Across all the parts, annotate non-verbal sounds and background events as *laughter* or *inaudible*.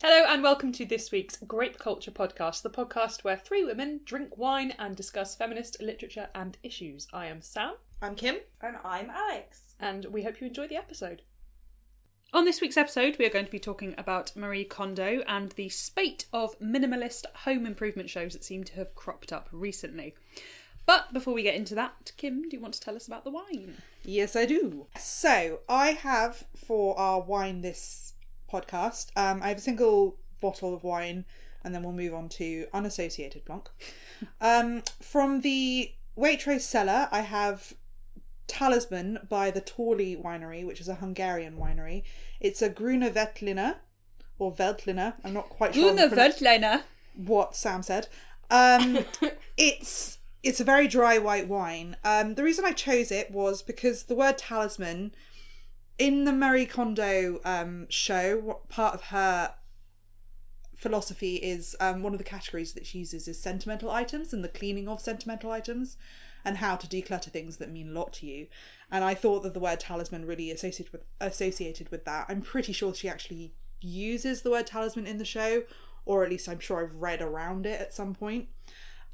Hello and welcome to this week's Grape Culture podcast, the podcast where three women drink wine and discuss feminist literature and issues. I am Sam, I'm Kim. And I'm Alex. and we hope you enjoy the episode. On this week's episode, we are going to be talking about Marie Kondo and the spate of minimalist home improvement shows that seem to have cropped up recently. But before we get into that, Kim, do you want to tell us about the wine? Yes, I do. So, I have for our wine this podcast, um, I have a single bottle of wine, and then we'll move on to unassociated Blanc. *laughs* um, from the Waitrose cellar, I have Talisman by the Torley Winery, which is a Hungarian winery. It's a Grüner Veltliner, or Veltliner. I'm not quite sure. Veltliner. what Sam said. Um, *laughs* it's it's a very dry white wine. Um, the reason I chose it was because the word talisman in the Marie Kondo um, show, what part of her philosophy is um, one of the categories that she uses is sentimental items and the cleaning of sentimental items and how to declutter things that mean a lot to you. And I thought that the word talisman really associated with associated with that. I'm pretty sure she actually uses the word talisman in the show, or at least I'm sure I've read around it at some point.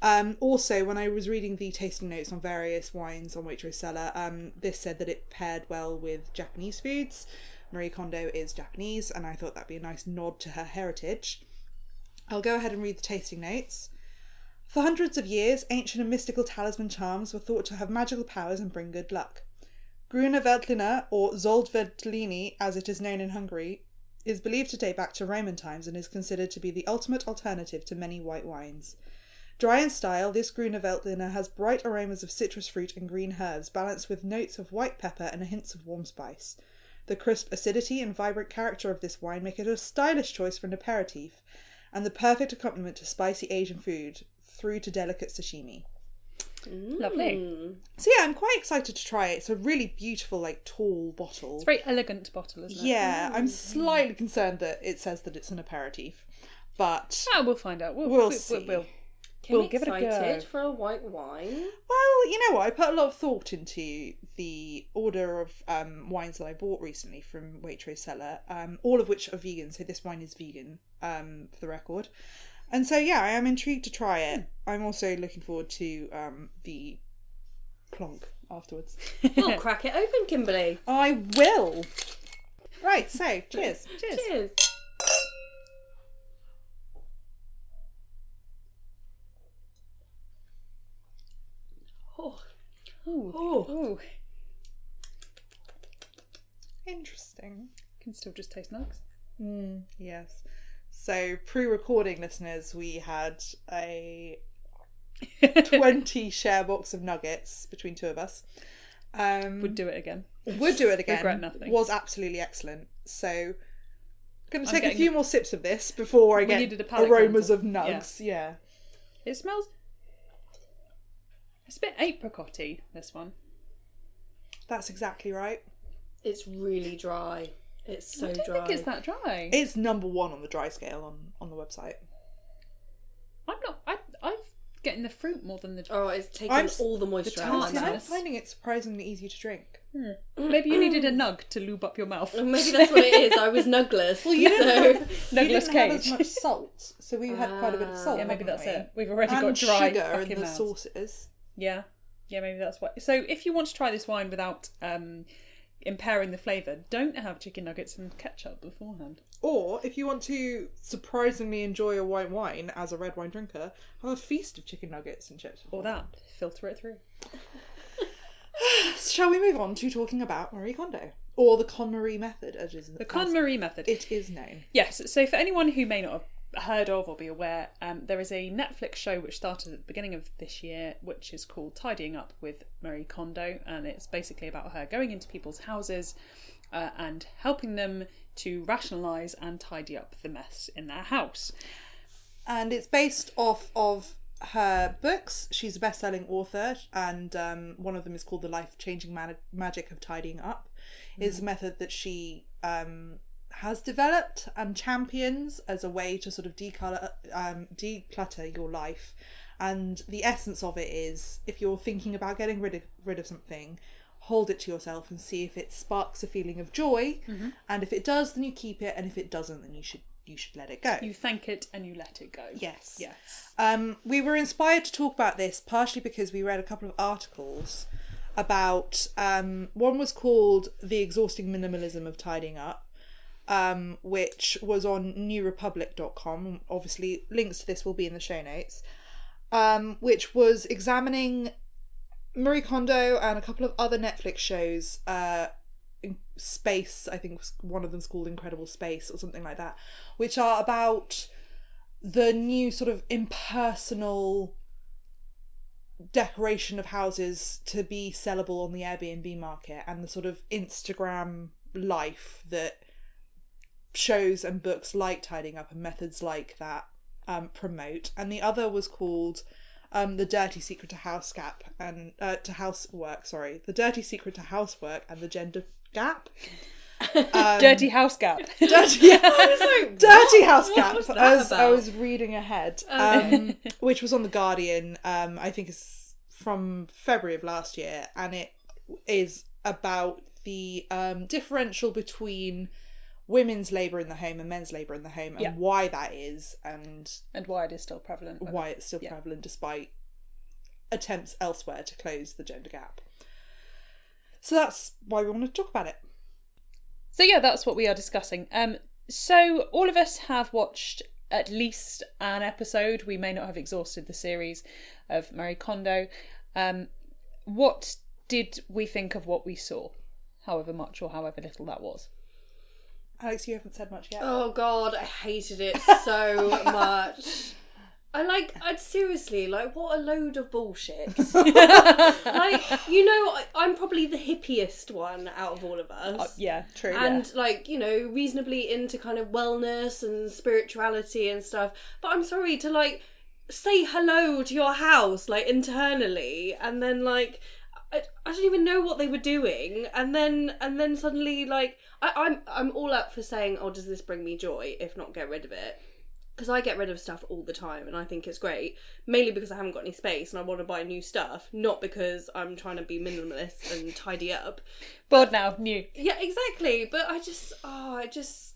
Um, also, when I was reading the tasting notes on various wines on Waitrose Cellar, um, this said that it paired well with Japanese foods. Marie Kondo is Japanese, and I thought that'd be a nice nod to her heritage. I'll go ahead and read the tasting notes. For hundreds of years, ancient and mystical talisman charms were thought to have magical powers and bring good luck. Grüner Veltliner, or Zöldveltelini as it is known in Hungary, is believed to date back to Roman times and is considered to be the ultimate alternative to many white wines. Dry in style, this Grüner Veltliner has bright aromas of citrus fruit and green herbs, balanced with notes of white pepper and hints of warm spice. The crisp acidity and vibrant character of this wine make it a stylish choice for an aperitif, and the perfect accompaniment to spicy Asian food through to delicate sashimi. Mm. Lovely. So yeah, I'm quite excited to try it. It's a really beautiful, like tall bottle. It's a very elegant bottle, isn't it? Yeah, mm. I'm slightly concerned that it says that it's an aperitif, but Oh, we'll find out. We'll, We'll we- see. we'll- Kim We'll give it a excited go. for a white wine. well, you know what? I put a lot of thought into the order of um, wines that I bought recently from Waitrose Cellar, um, all of which are vegan. So this wine is vegan, um, for the record. And so yeah, I am intrigued to try it. I'm also looking forward to um, the plonk afterwards. *laughs* We'll *laughs* crack it open, Kimberly. I will. Right. So cheers. *laughs* Cheers. Cheers. Oh, Ooh. Oh. Ooh. Interesting. Can still just taste nugs. Mm, yes. So, pre recording listeners, we had a *laughs* 20 share box of nuggets between two of us. Um, Would do it again. would do it again. Regret nothing. Was absolutely excellent. So, going to I'm take a few more sips of this before I We get aromas cleanser. of nugs. Yeah. It smells. It's a bit apricotty. This one. that's exactly right. it's really dry. It's so I don't dry. think it's that dry. It's number one on the dry scale on, on the website. I'm not. I. I'm getting the fruit more than the. Oh, it's taking I'm s- all the moisture out of tartness. my I'm mouth. finding it surprisingly easy to drink. Maybe you needed a nug to lube up your mouth. Maybe that's what it is. I was nugless. Well, you so... *laughs* didn't, have, you Douglas didn't have as Cage. much salt, so we had quite a bit of Ah. salt. Yeah, maybe haven't that's we? it. We've already and got dry sugar fucking in the mouths. sauces. Yeah, yeah, maybe that's why. So if you want to try this wine without um, impairing the flavour, don't have chicken nuggets and ketchup beforehand. Or if you want to surprisingly enjoy a white wine as a red wine drinker, have a feast of chicken nuggets and chips. Or that, filter it through. *sighs* Shall we move on to talking about Marie Kondo or the KonMari method, as is The KonMari method. it is known. Yes, so for anyone who may not have heard of or be aware, um, there is a Netflix show which started at the beginning of this year, which is called Tidying Up with Marie Kondo, and it's basically about her going into people's houses uh, and helping them to rationalise and tidy up the mess in their house. and it's based off of her books. She's a best-selling author, and um, one of them is called "The Life-Changing Man- Magic of Tidying Up." Is a method that she um, has developed and champions as a way to sort of declutter, um, declutter your life. And the essence of it is, if you're thinking about getting rid of rid of something, hold it to yourself and see if it sparks a feeling of joy. And if it does, then you keep it, and if it doesn't, then you should you should let it go. You thank it and you let it go. Yes. Yes. Um, we were inspired to talk about this partially because we read a couple of articles about um, one was called The Exhausting Minimalism of Tidying Up, um, which was on newrepublic.com. Obviously, links to this will be in the show notes, um, which was examining Marie Kondo and a couple of other Netflix shows. Uh, Space, I think one of them's called Incredible Space or something like that, which are about the new sort of impersonal decoration of houses to be sellable on the Airbnb market and the sort of Instagram life that shows and books like tidying up and methods like that um, promote. And the other was called um, the dirty secret to house gap and uh, to housework. Sorry, the dirty secret to housework and the gender gap. *laughs* Um, Dirty house gap. *laughs* dirty, like, *laughs* dirty house gap was as I was reading ahead, um, which was on the Guardian. Um, I think it's from February of last year, and it is about the um, differential between women's labour in the home and men's labour in the home, and Yeah. why that is, and and why it is still prevalent. why it's still Yeah. prevalent despite attempts elsewhere to close the gender gap. So that's why we want to talk about it. So yeah, that's what we are discussing. Um, so all of us have watched at least an episode. We may not have exhausted the series of Marie Kondo. Um, what did we think of what we saw? However much or however little that was. Alex, you haven't said much yet. Oh god, I hated it *laughs* so much. I like, I'd seriously, like, what a load of bullshit. *laughs* like, you know, I, I'm probably the hippiest one out of all of us. Uh, yeah, true. and like you know reasonably into kind of wellness and spirituality and stuff but i'm sorry to like say hello to your house like internally and then like I, I don't even know what they were doing and then and then suddenly like I, I'm I'm all up for saying oh does this bring me joy if not get rid of it because I get rid of stuff all the time and I think it's great mainly because I haven't got any space and I want to buy new stuff not because I'm trying to be minimalist and tidy up Bored now, new. yeah, exactly. But I just, oh, I just,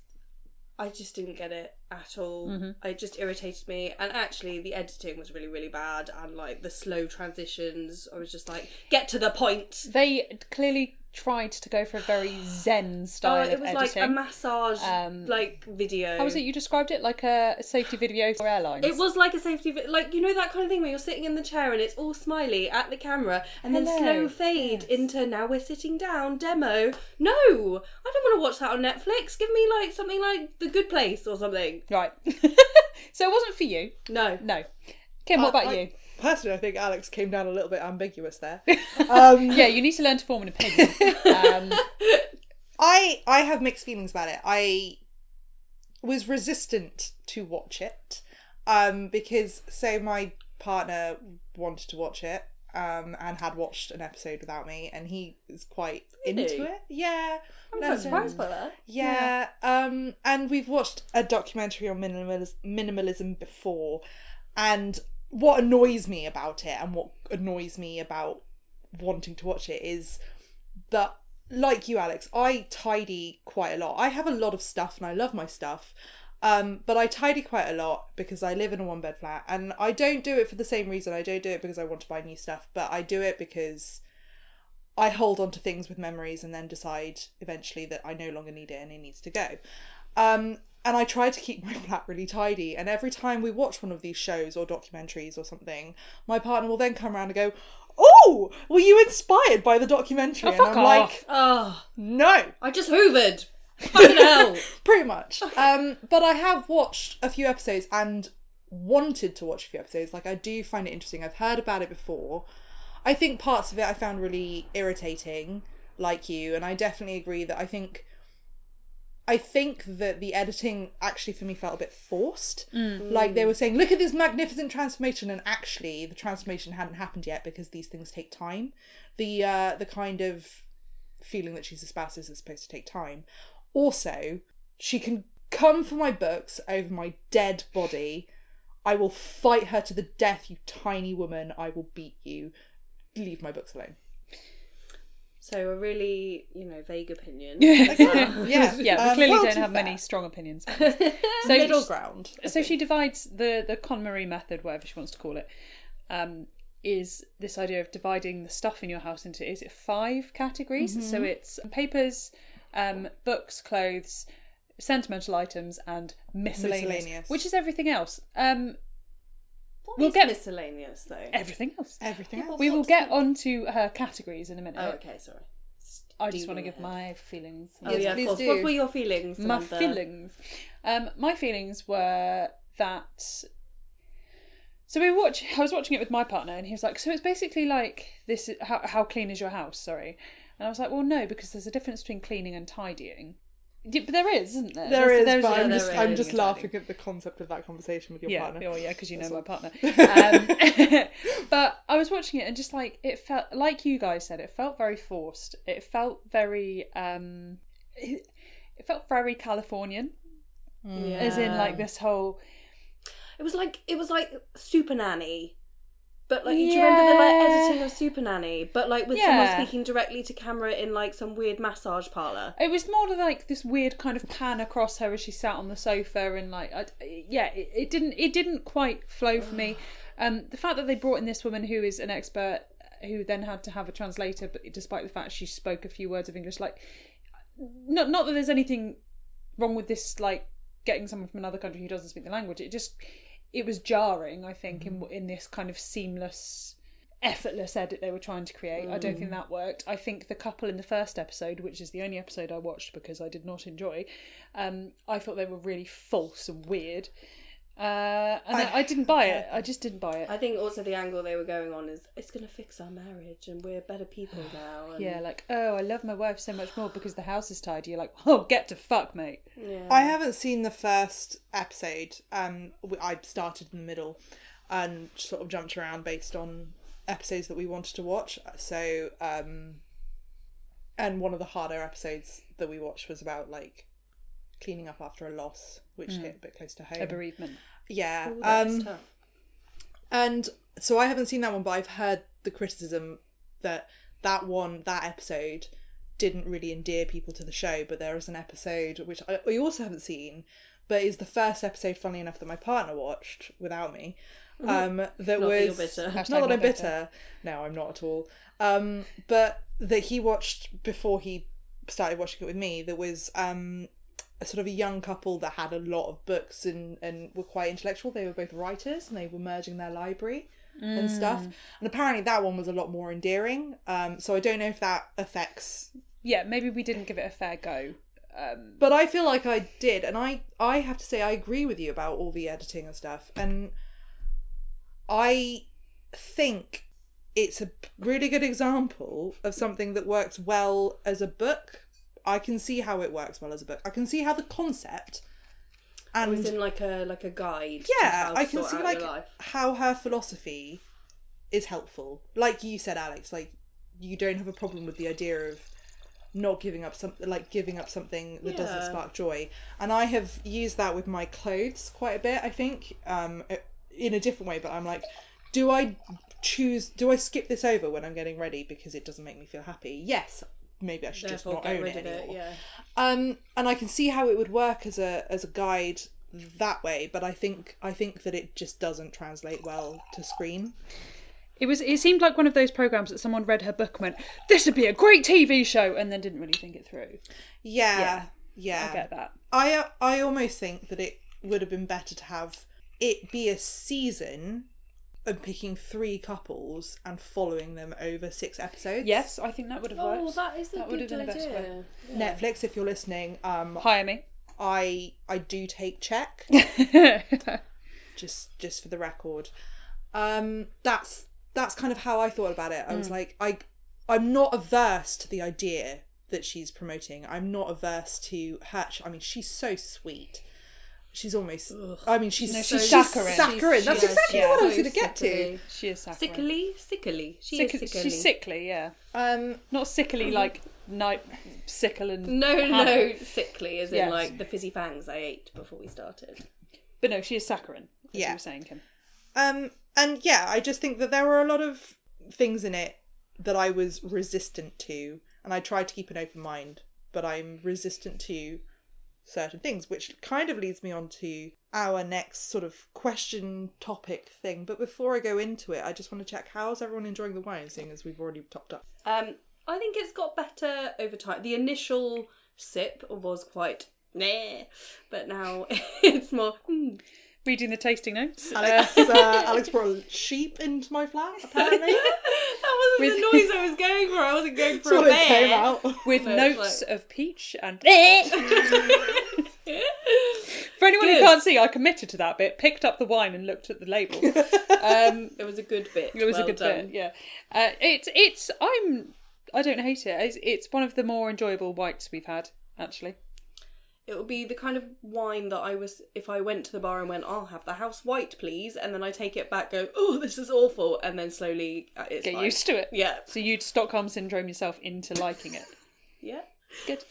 I just didn't get it at all. It just irritated me. And actually, the editing was really, really bad. And like the slow transitions, I was just like, get to the point. They clearly tried to go for a very *sighs* zen style. Oh, it was like a massage, Um, like video. How was it you described it? Like a safety video for airlines. It was like a safety, vi- like you know that kind of thing where you're sitting in the chair and it's all smiley at the camera, and then slow fade into now we're sitting down demo. No, I don't want to watch that on Netflix. Give me like something like The Good Place or something. Right. *laughs* so it wasn't for you. No, No. Kim, what about I- you? Personally, I think Alex came down a little bit ambiguous there. *laughs* Um, *laughs* Yeah, you need to learn to form an opinion. um, I I have mixed feelings about it. I was resistant to watch it um, because so my partner wanted to watch it um, and had watched an episode without me, and he is quite Really? into it. Yeah, I'm quite surprised by that. Yeah, um, and we've watched a documentary on minimalis- minimalism before, and what annoys me about it, and what annoys me about wanting to watch it, is that, like you, Alex, I tidy quite a lot. I have a lot of stuff, and I love my stuff. Um, but I tidy quite a lot because I live in a one bed flat, and I don't do it for the same reason. I don't do it because I want to buy new stuff, but I do it because I hold on to things with memories and then decide eventually that I no longer need it and it needs to go. Um, and I try to keep *laughs* my flat really tidy. And every time we watch one of these shows or documentaries or something, my partner will then come around and go, "Oh, were you inspired by the documentary?" Oh, fuck and I'm off. like, Oh, "No." I just hoovered. *laughs* Pretty much. Um, but I have watched a few episodes and wanted to watch a few episodes. Like I do find it interesting. I've heard about it before. I think parts of it I found really irritating, like you, and I definitely agree that I think. I think that the editing actually for me felt a bit forced. Like they were saying, look at this magnificent transformation, and actually the transformation hadn't happened yet because these things take time. The uh, the kind of feeling that she's a espouses is supposed to take time. Also, she can come for my books over my dead body. I will fight her to the death, you tiny woman. I will beat you. Leave my books alone. So a really, you know, vague opinion. *laughs* *laughs* yeah, yeah, we Um, clearly well, don't have be many strong opinions. *laughs* middle just- ground. I so think. she divides the the KonMari method, whatever she wants to call it, um, is this idea of dividing the stuff in your house into is it five categories? Mm-hmm. So it's papers, um, books, clothes, sentimental items, and miscellaneous, Miscellaneous. which is everything else. Um, What We'll is get- miscellaneous though. everything else. everything else. We will get onto her categories in a minute. Oh, okay, sorry. I just want to give ahead. my feelings. Oh Yes, yeah, of please course. do. What were your feelings? my Samantha? feelings. Um, my feelings were that. So we watch. I was watching it with my partner, and he was like, "So it's basically like this. How how clean is your house?" Sorry, and I was like, "Well, no, because there's a difference between cleaning and tidying." Yeah, but there is, isn't there? There There's- is, there's but a I'm there just. I'm just laughing at the concept of that conversation with your yeah, partner. oh yeah, because you know That's my partner. *laughs* Um, *laughs* but I was watching it and just like it felt like you guys said, it felt very forced. It felt very um, it, it felt very Californian, Yeah. as in like this whole It was like it was like Super Nanny, but like do you remember the like editing of Super Nanny, but like with someone speaking directly to camera in like some weird massage parlor. It was more like this weird kind of pan across her as she sat on the sofa, and like, I, yeah, it, it didn't, it didn't quite flow for me. *sighs* Um, the fact that they brought in this woman who is an expert, who then had to have a translator, but despite the fact she spoke a few words of English, like, not not that there's anything wrong with this, like getting someone from another country who doesn't speak the language. It just, it was jarring. I think in in this kind of seamless effortless edit they were trying to create. I don't think that worked. I think the couple in the first episode, which is the only episode I watched because I did not enjoy, um, I thought they were really false and weird. Uh, and I, I didn't buy it. I just didn't buy it. I think also the angle they were going on is it's gonna fix our marriage and we're better people *sighs* now. And, Yeah, like, oh, I love my wife so much more because the house is tidy. You're like, *laughs* oh, get to fuck, mate. yeah. I haven't seen the first episode. Um, I started in the middle and sort of jumped around based on episodes that we wanted to watch. So, um, and one of the harder episodes that we watched was about like cleaning up after a loss, which hit a bit close to home. A bereavement. yeah. Ooh, Um, and so I haven't seen that one, but I've heard the criticism that that one, that episode, didn't really endear people to the show. But there is an episode which I, I also haven't seen, but is the first episode, funnily enough, that my partner watched without me. Um, that Mm-hmm. Not that was bitter. *laughs* not that I'm bitter. bitter. No, I'm not at all. Um, but that he watched before he started watching it with me. There was um, a sort of a young couple that had a lot of books and, and were quite intellectual. They were both writers and they were merging their library and stuff. And apparently that one was a lot more endearing. Um, so I don't know if that affects. Yeah, maybe we didn't give it a fair go. Um, But I feel like I did, and I I have to say I agree with you about all the editing and stuff, and I think it's a really good example of something that works well as a book. I can see how it works well as a book. I can see how the concept and It was in like a like a guide. yeah, I can see like how her philosophy is helpful. Like you said, Alex, like you don't have a problem with the idea of not giving up something like giving up something that doesn't spark joy. And I have used that with my clothes quite a bit. I think um, in a different way, but I'm like, do I choose? Do I skip this over when I'm getting ready because it doesn't make me feel happy? Yes. Maybe I should Therefore, just not own it of it. anymore. Yeah. Um, and I can see how it would work as a as a guide that way, but I think I think that it just doesn't translate well to screen. it was. It seemed like one of those programs that someone read her book and went, "This would be a great TV show," and then didn't really think it through. Yeah, yeah. I get that. I uh, I almost think that it would have been better to have it be a season and picking three couples and following them over six episodes. Yes, I think that would have worked. Oh, worked. that is a That would good have been the best idea. Netflix, if you're listening, um, Hire me. I I do take check. *laughs* just just for the record um that's that's kind of how i thought about it i was like i i'm not averse to the idea that she's promoting i'm not averse to her i mean she's so sweet she's almost i mean she's No, she's she's she's saccharine. saccharine. that's She's- exactly yeah. what i was so going to get to sickly. She is saccharine. Sickly, sickly. She Sick- is sickly. she's sickly, yeah. um Not sickly like night sickle and No, hammer. no, sickly, as in like the fizzy fangs I ate before we started. But no, she is saccharine. As Yeah. you were saying, Kim. Um, and yeah, I just think that there were a lot of things in it that I was resistant to, and and I tried to keep an open mind, but I'm resistant to certain things, which kind of leads me on to our next sort of question topic thing. But before I go into it, I just want to check how's everyone enjoying the wine, seeing as we've already topped up. Um, I think it's got better over time. The initial sip was quite nah, but now *laughs* it's more. Hmm. Reading the tasting notes. Alex, uh, *laughs* Alex brought a sheep into my flat, apparently. *laughs* that wasn't the noise I was going for. I wasn't going *laughs* for That's a what it came out. with But notes like- of peach and. For anyone who can't see, I committed to that bit, picked up the wine and looked at the label. Um, It was a good bit. it was Well a good done. bit, yeah. Uh, it's it's I'm I don't hate it. It's, it's one of the more enjoyable whites we've had actually. It would be the kind of wine that I was if I went to the bar and went, "I'll have the house white, please," and then I take it back, go, "Oh, this is awful," and then slowly uh, it's Get fine. used to it. Yeah, So you'd Stockholm syndrome yourself into liking it. yeah. Good.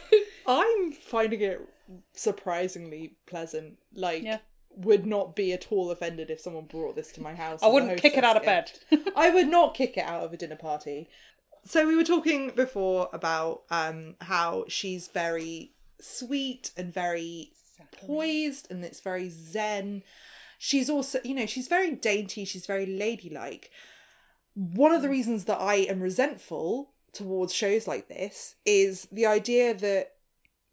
*laughs* I'm finding it surprisingly pleasant. Like, Yeah. would not be at all offended if someone brought this to my house. I wouldn't kick it out of bed. *laughs* I would not kick it out of a dinner party. So we were talking before about um, how she's very sweet and very poised, and it's very zen. She's also, you know, she's very dainty. She's very ladylike. One of the mm. reasons that I am resentful towards shows like this is the idea that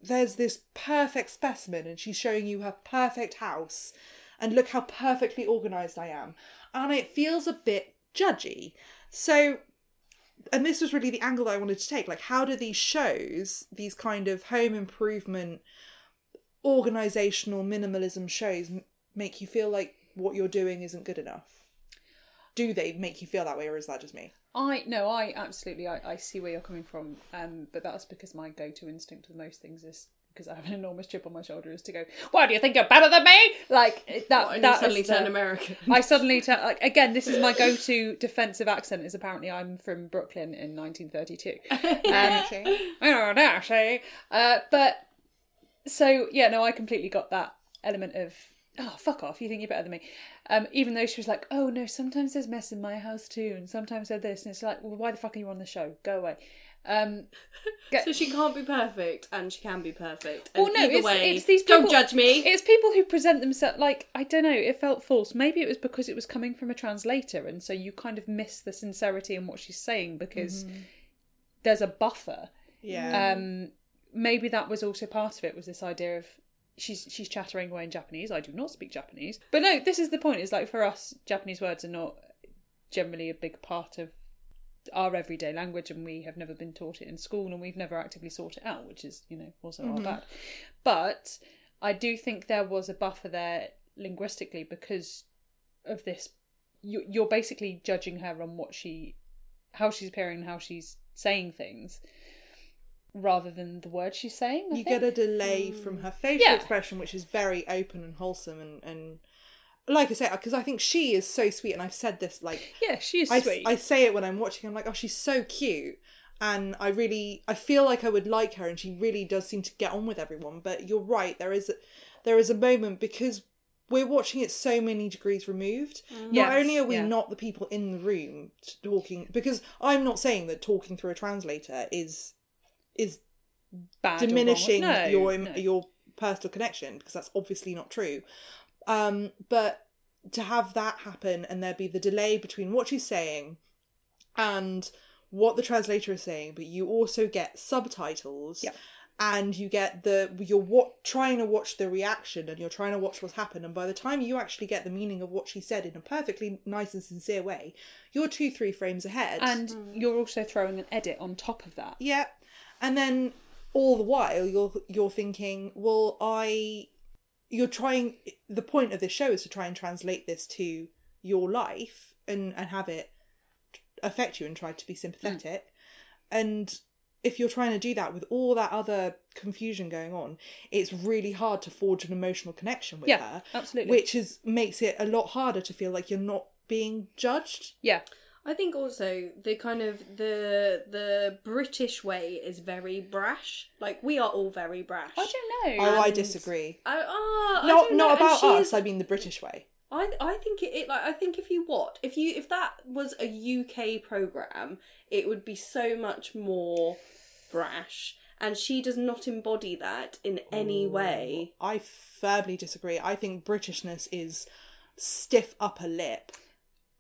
there's this perfect specimen and she's showing you her perfect house and look how perfectly organized I am. And it feels a bit judgy. So and this was really the angle that I wanted to take. Like, how do these shows, these kind of home improvement, organizational minimalism shows, make you feel like what you're doing isn't good enough? Do they make you feel that way, or is that just me? I no, I absolutely I, I see where you're coming from. Um, but that's because my go-to instinct with most things is because I have an enormous chip on my shoulder is to go. Why do you think you're better than me? Like that. And that suddenly turn American. I suddenly *laughs* turn like again. This is my go-to defensive accent. Is apparently I'm from Brooklyn in 1932. *laughs* Um, oh, Dashy. Uh, but so yeah, no, I completely got that element of oh fuck off, you think you're better than me. Um, even though she was like, oh no, sometimes there's mess in my house too, and sometimes there's this, and it's like, well, why the fuck are you on the show? Go away. Um, So she can't be perfect, and she can be perfect. And well, no, it's, way, it's these don't people- judge me. It's people who present themselves like I don't know. It felt false. Maybe it was because it was coming from a translator, and so you kind of miss the sincerity in what she's saying because there's a buffer. Yeah. Um, maybe that was also part of it. Was this idea of she's she's chattering away in Japanese. I do not speak Japanese, but no, this is the point. Is like for us, Japanese words are not generally a big part of our everyday language and we have never been taught it in school and we've never actively sought it out which is you know also our mm-hmm. bad but i do think there was a buffer there linguistically because of this you, you're basically judging her on what she how she's appearing and how she's saying things rather than the words she's saying I you think. get a delay from mm. her facial Yeah. expression, which is very open and wholesome, and, and like I say, because I think she is so sweet, and I've said this like yeah she is I, sweet I say it when I'm watching. I'm like, oh, she's so cute, and I really, I feel like I would like her, and she really does seem to get on with everyone. But you're right, there is there is a moment because we're watching it so many degrees removed. Mm. Not Yes, only are we yeah. not the people in the room talking, because I'm not saying that talking through a translator is is Bad diminishing No, your no. your personal connection because that's obviously not true. Um, but to have that happen and there be the delay between what she's saying and what the translator is saying, but you also get subtitles. And you get the you're what trying to watch the reaction and you're trying to watch what's happened and by the time you actually get the meaning of what she said in a perfectly nice and sincere way, you're two three frames ahead. and you're also throwing an edit on top of that Yeah. And then all the while you're you're thinking, well, I you're trying the point of this show is to try and translate this to your life and and have it affect you and try to be sympathetic. And if you're trying to do that with all that other confusion going on, it's really hard to forge an emotional connection with Yeah, her. absolutely. Which is makes it a lot harder to feel like you're not being judged. yeah I think also the kind of the the British way is very brash. Like we are all very brash. i don't know Oh, I disagree. I, ah, Not don't not know, and about us. I mean the British way. I I think it, it like I think if you what if you if that was a UK program, it would be so much more brash, and she does not embody that in any way. I firmly disagree. I think Britishness is stiff upper lip.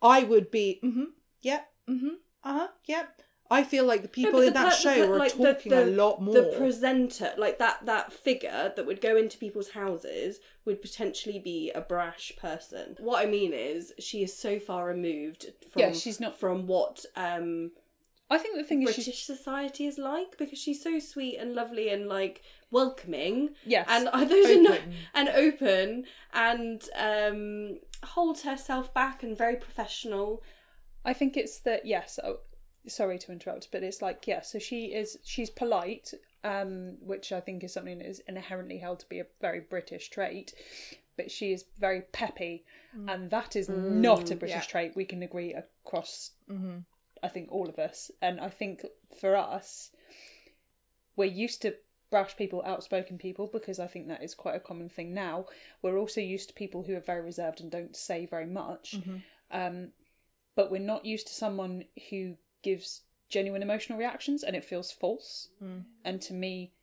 I would be, mm-hmm, yep, mm-hmm, uh-huh, yep. I feel like the people but in the that show the- are like, talking a lot more. The presenter, like that that figure that would go into people's houses, would potentially be a brash person. What I mean is, she is so far removed from Yeah, she's not- from what um I think the thing is, British society is like because she's so sweet and lovely and like welcoming. Yes. and uh, those are no, Open. and open and um holds herself back and very professional. I think it's that yes. Oh, sorry to interrupt, but it's like yeah. So she is she's polite, um, which I think is something that is inherently held to be a very British trait. But she is very peppy, and that is not a British yeah. trait. We can agree across. I think all of us, and I think for us, we're used to brash people, outspoken people, because I think that is quite a common thing now. We're also used to people who are very reserved and don't say very much. Um, but we're not used to someone who gives genuine emotional reactions and it feels false. Hmm. And to me,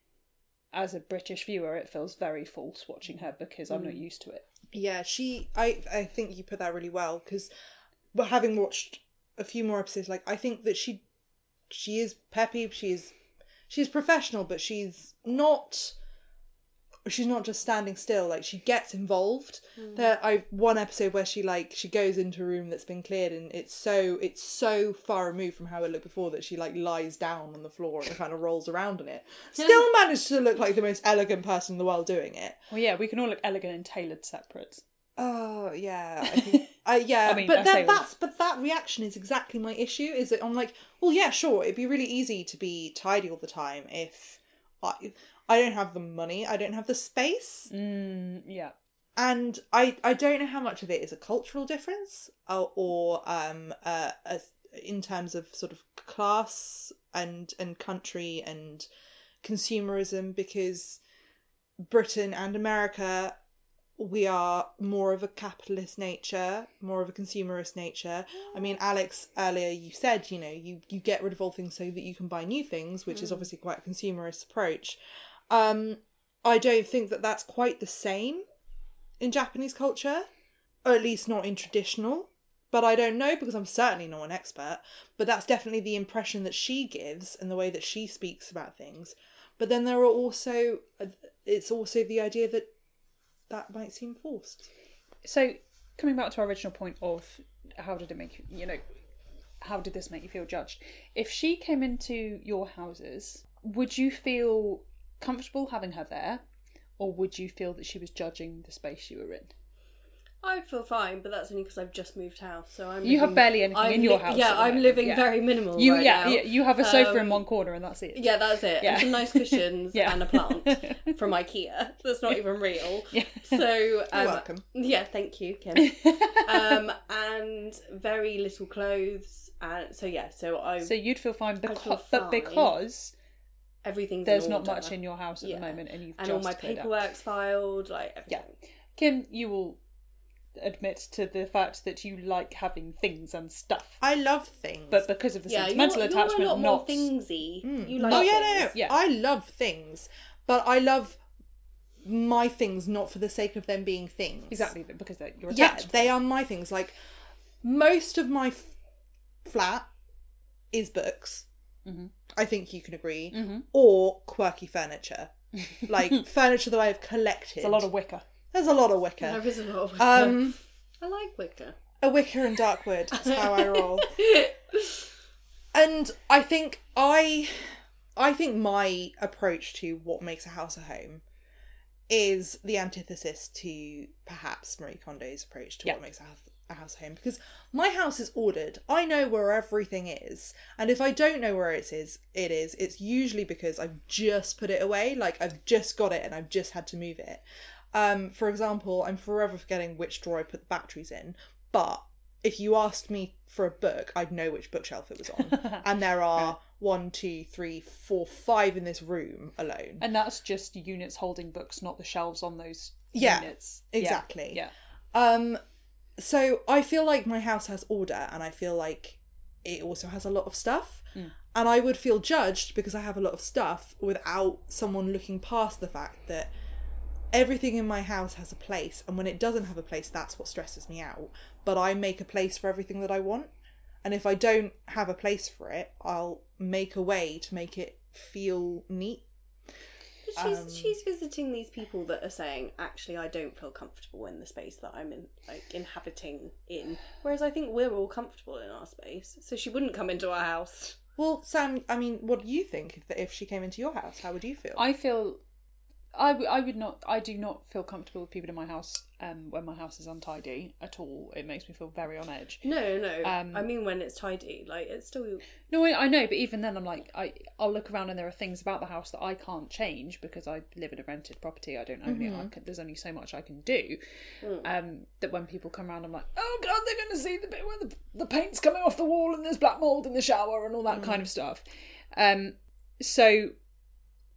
as a British viewer, it feels very false watching her because I'm not hmm. used to it. Yeah, she. I I think you put that really well because, but having watched a few more episodes, like I think that she, she is peppy. She's, she's professional, but she's not. She's not just standing still. Like she gets involved. Hmm. There, I one episode where she like she goes into a room that's been cleared, and it's so it's so far removed from how it looked before that she like lies down on the floor and kind of rolls around in it. *laughs* Still managed to look like the most elegant person in the world doing it. Well, yeah, we can all look elegant and tailored separate. Oh yeah, I *laughs* think, I yeah, I mean, but I say then all- that's but that reaction is exactly my issue. Is that I'm like, well, yeah, sure, it'd be really easy to be tidy all the time if I I don't have the money, I don't have the space, Mm, yeah. and I I don't know how much of it is a cultural difference or, or um uh, a, in terms of sort of class and and country and consumerism because Britain and America we are more of a capitalist nature, more of a consumerist nature. I mean, Alex, earlier you said, you know, you, you get rid of old things so that you can buy new things, which is obviously quite a consumerist approach. Um, I don't think that that's quite the same in Japanese culture, or at least not in traditional. But I don't know because I'm certainly not an expert. But that's definitely the impression that she gives and the way that she speaks about things. But then there are also, it's also the idea that that might seem forced. So, coming back to our original point of how did it make you, you know, how did this make you feel judged? If she came into your houses, would you feel comfortable having her there? Or would you feel that she was judging the space you were in? I'd feel fine, but that's only because I've just moved house, so I'm. You have barely anything I'm in your li- house Yeah, I'm living yeah. very minimal. You right yeah, now. yeah, you have a sofa in Um, one corner and that's it. Yeah, that's it. Yeah. And some nice cushions *laughs* Yeah. and a plant *laughs* from IKEA. That's not even real. *laughs* Yeah. So um, You're welcome. Yeah, thank you, Kim. um, and very little clothes. And so yeah, so I So you'd feel fine, feel because, but because everything's there's in not much in your house at Yeah. the moment, and you've and just all my cleared out. paperwork's filed, like Yeah. Kim, you will admit to the fact that you like having things and stuff, I love things. but because of the Yeah, sentimental you're, attachment, you're a lot not more thingsy. You like oh yeah, no, no, things. Yeah. I love things, but I love my things not for the sake of them being things. exactly because they're, you're Yeah, they are my things. Like most of my f- flat is books. Mm-hmm. I think you can agree, or quirky furniture, like *laughs* furniture that I have collected. It's a lot of wicker. There's a lot of wicker. There is a lot of wicker. Um, I like wicker. a wicker and dark wood. That's how I roll. *laughs* and I think I, I think my approach to what makes a house a home is the antithesis to perhaps Marie Kondo's approach to Yeah. what makes a house, a house home. Because my house is ordered. I know where everything is, and if I don't know where it is, it is. It's usually because I've just put it away. Like I've just got it and I've just had to move it. Um, for example, I'm forever forgetting which drawer I put the batteries in, but if you asked me for a book, I'd know which bookshelf it was on. *laughs* and there are one, two, three, four, five in this room alone. And that's just units holding books, not the shelves on those Yeah, units. Yeah, exactly. Yeah. Um, so I feel like my house has order, and I feel like it also has a lot of stuff. And I would feel judged because I have a lot of stuff without someone looking past the fact that everything in my house has a place, and when it doesn't have a place, that's what stresses me out. But I make a place for everything that I want, and if I don't have a place for it, I'll make a way to make it feel neat. But she's Um, she's visiting these people that are saying, actually, I don't feel comfortable in the space that I'm in, like inhabiting in. Whereas I think we're all comfortable in our space, so she wouldn't come into our house. Well, Sam, I mean, what do you think if, if she came into your house? How would you feel? I feel I, w- I would not I do not feel comfortable with people in my house um when my house is untidy at all. It makes me feel very on edge. No, no. Um, I mean, when it's tidy, like it's still. No, I, I know, but even then I'm like I I'll look around and there are things about the house that I can't change because I live in a rented property. I don't own it. I can, there's only so much I can do. Um that when people come around I'm like, "Oh god, they're going to see the bit where the, the paint's coming off the wall and there's black mold in the shower and all that kind of stuff." Um so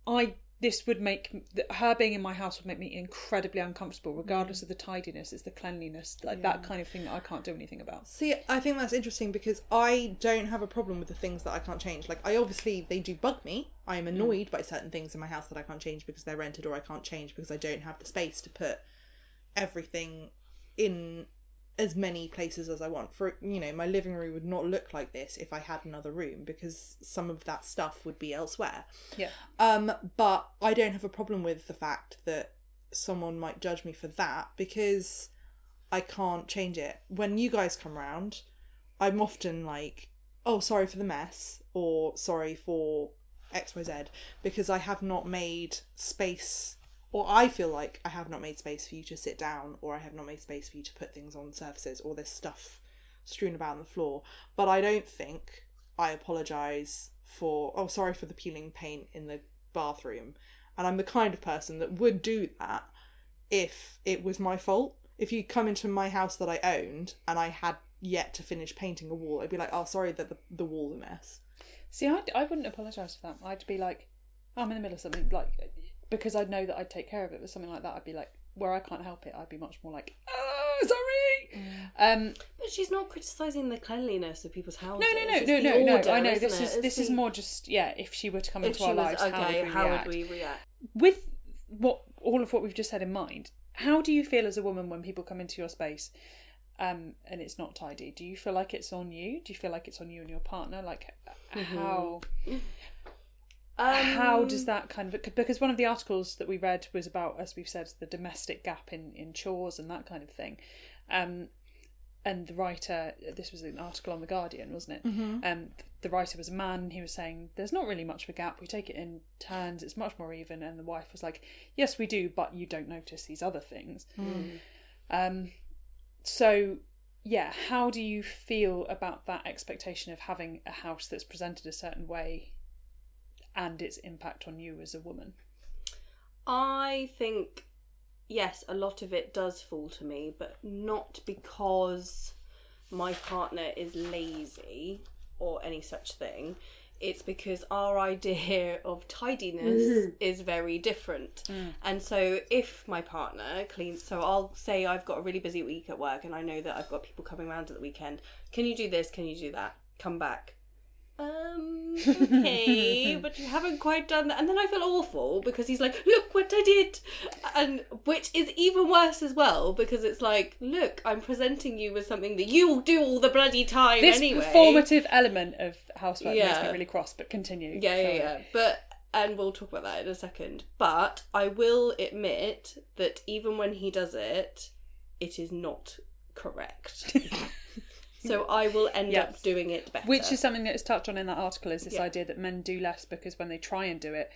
I this would make her being in my house would make me incredibly uncomfortable, regardless of the tidiness. It's the cleanliness, like that kind of thing that I can't do anything about. See, I think that's interesting because I don't have a problem with the things that I can't change. Like, I obviously, they do bug me. I am mm. annoyed by certain things in my house that I can't change because they're rented or I can't change because I don't have the space to put everything in as many places as I want. For, you know, my living room would not look like this if I had another room because some of that stuff would be elsewhere. Yeah. Um, but I don't have a problem with the fact that someone might judge me for that because I can't change it. When you guys come round, I'm often like, oh, sorry for the mess, or sorry for XYZ, because I have not made space, or I feel like I have not made space for you to sit down, or I have not made space for you to put things on surfaces, or there's stuff strewn about on the floor. But I don't think I apologise for, oh, sorry for the peeling paint in the bathroom. And I'm the kind of person that would do that if it was my fault. If you come into my house that I owned and I had yet to finish painting a wall, I'd be like, oh, sorry that the, the wall's a mess. See, I, I wouldn't apologise for that. I'd be like, I'm in the middle of something, like, because I'd know that I'd take care of it. But something like that, I'd be like, where I can't help it, I'd be much more like, oh, sorry. Um, But she's not criticising the cleanliness of people's houses. no, no, no, It's no, the no, no. I know this it? is this is more just yeah. If she were to come If into our was lives, okay, how would we how react? would we react? With what all of what we've just said in mind, how do you feel as a woman when people come into your space? Um, and it's not tidy. Do you feel like it's on you? Do you feel like it's on you and your partner? Like, how how *laughs* Um, How does that kind of because one of the articles that we read was about as we've said the domestic gap in in chores and that kind of thing. Um and the writer this was an article on the guardian wasn't it? Um the writer was a man and he was saying there's not really much of a gap. We take it in turns. It's much more even. And the wife was like yes we do but you don't notice these other things. Um so yeah how do you feel about that expectation of having a house that's presented a certain way and its impact on you as a woman. I think yes, a lot of it does fall to me, but not because my partner is lazy or any such thing. It's because our *laughs* idea of tidiness mm-hmm. is very different. Mm. And so if my partner cleans so I'll say I've got a really busy week at work and I know that I've got people coming around at the weekend. Can you do this? Can you do that? Come back. Um okay, *laughs* but you haven't quite done that. And then I feel awful because he's like, "Look what I did," and which is even worse as well because it's like, "Look, I'm presenting you with something that you will do all the bloody time This anyway." performative element of housework makes Yeah. me really cross, but continue. Yeah, yeah, yeah. But and we'll talk about that in a second. But I will admit that even when he does it, it is not correct. *laughs* so I will end Yes. up doing it better. Which is something that is touched on in that article is this Yeah. idea that men do less because when they try and do it,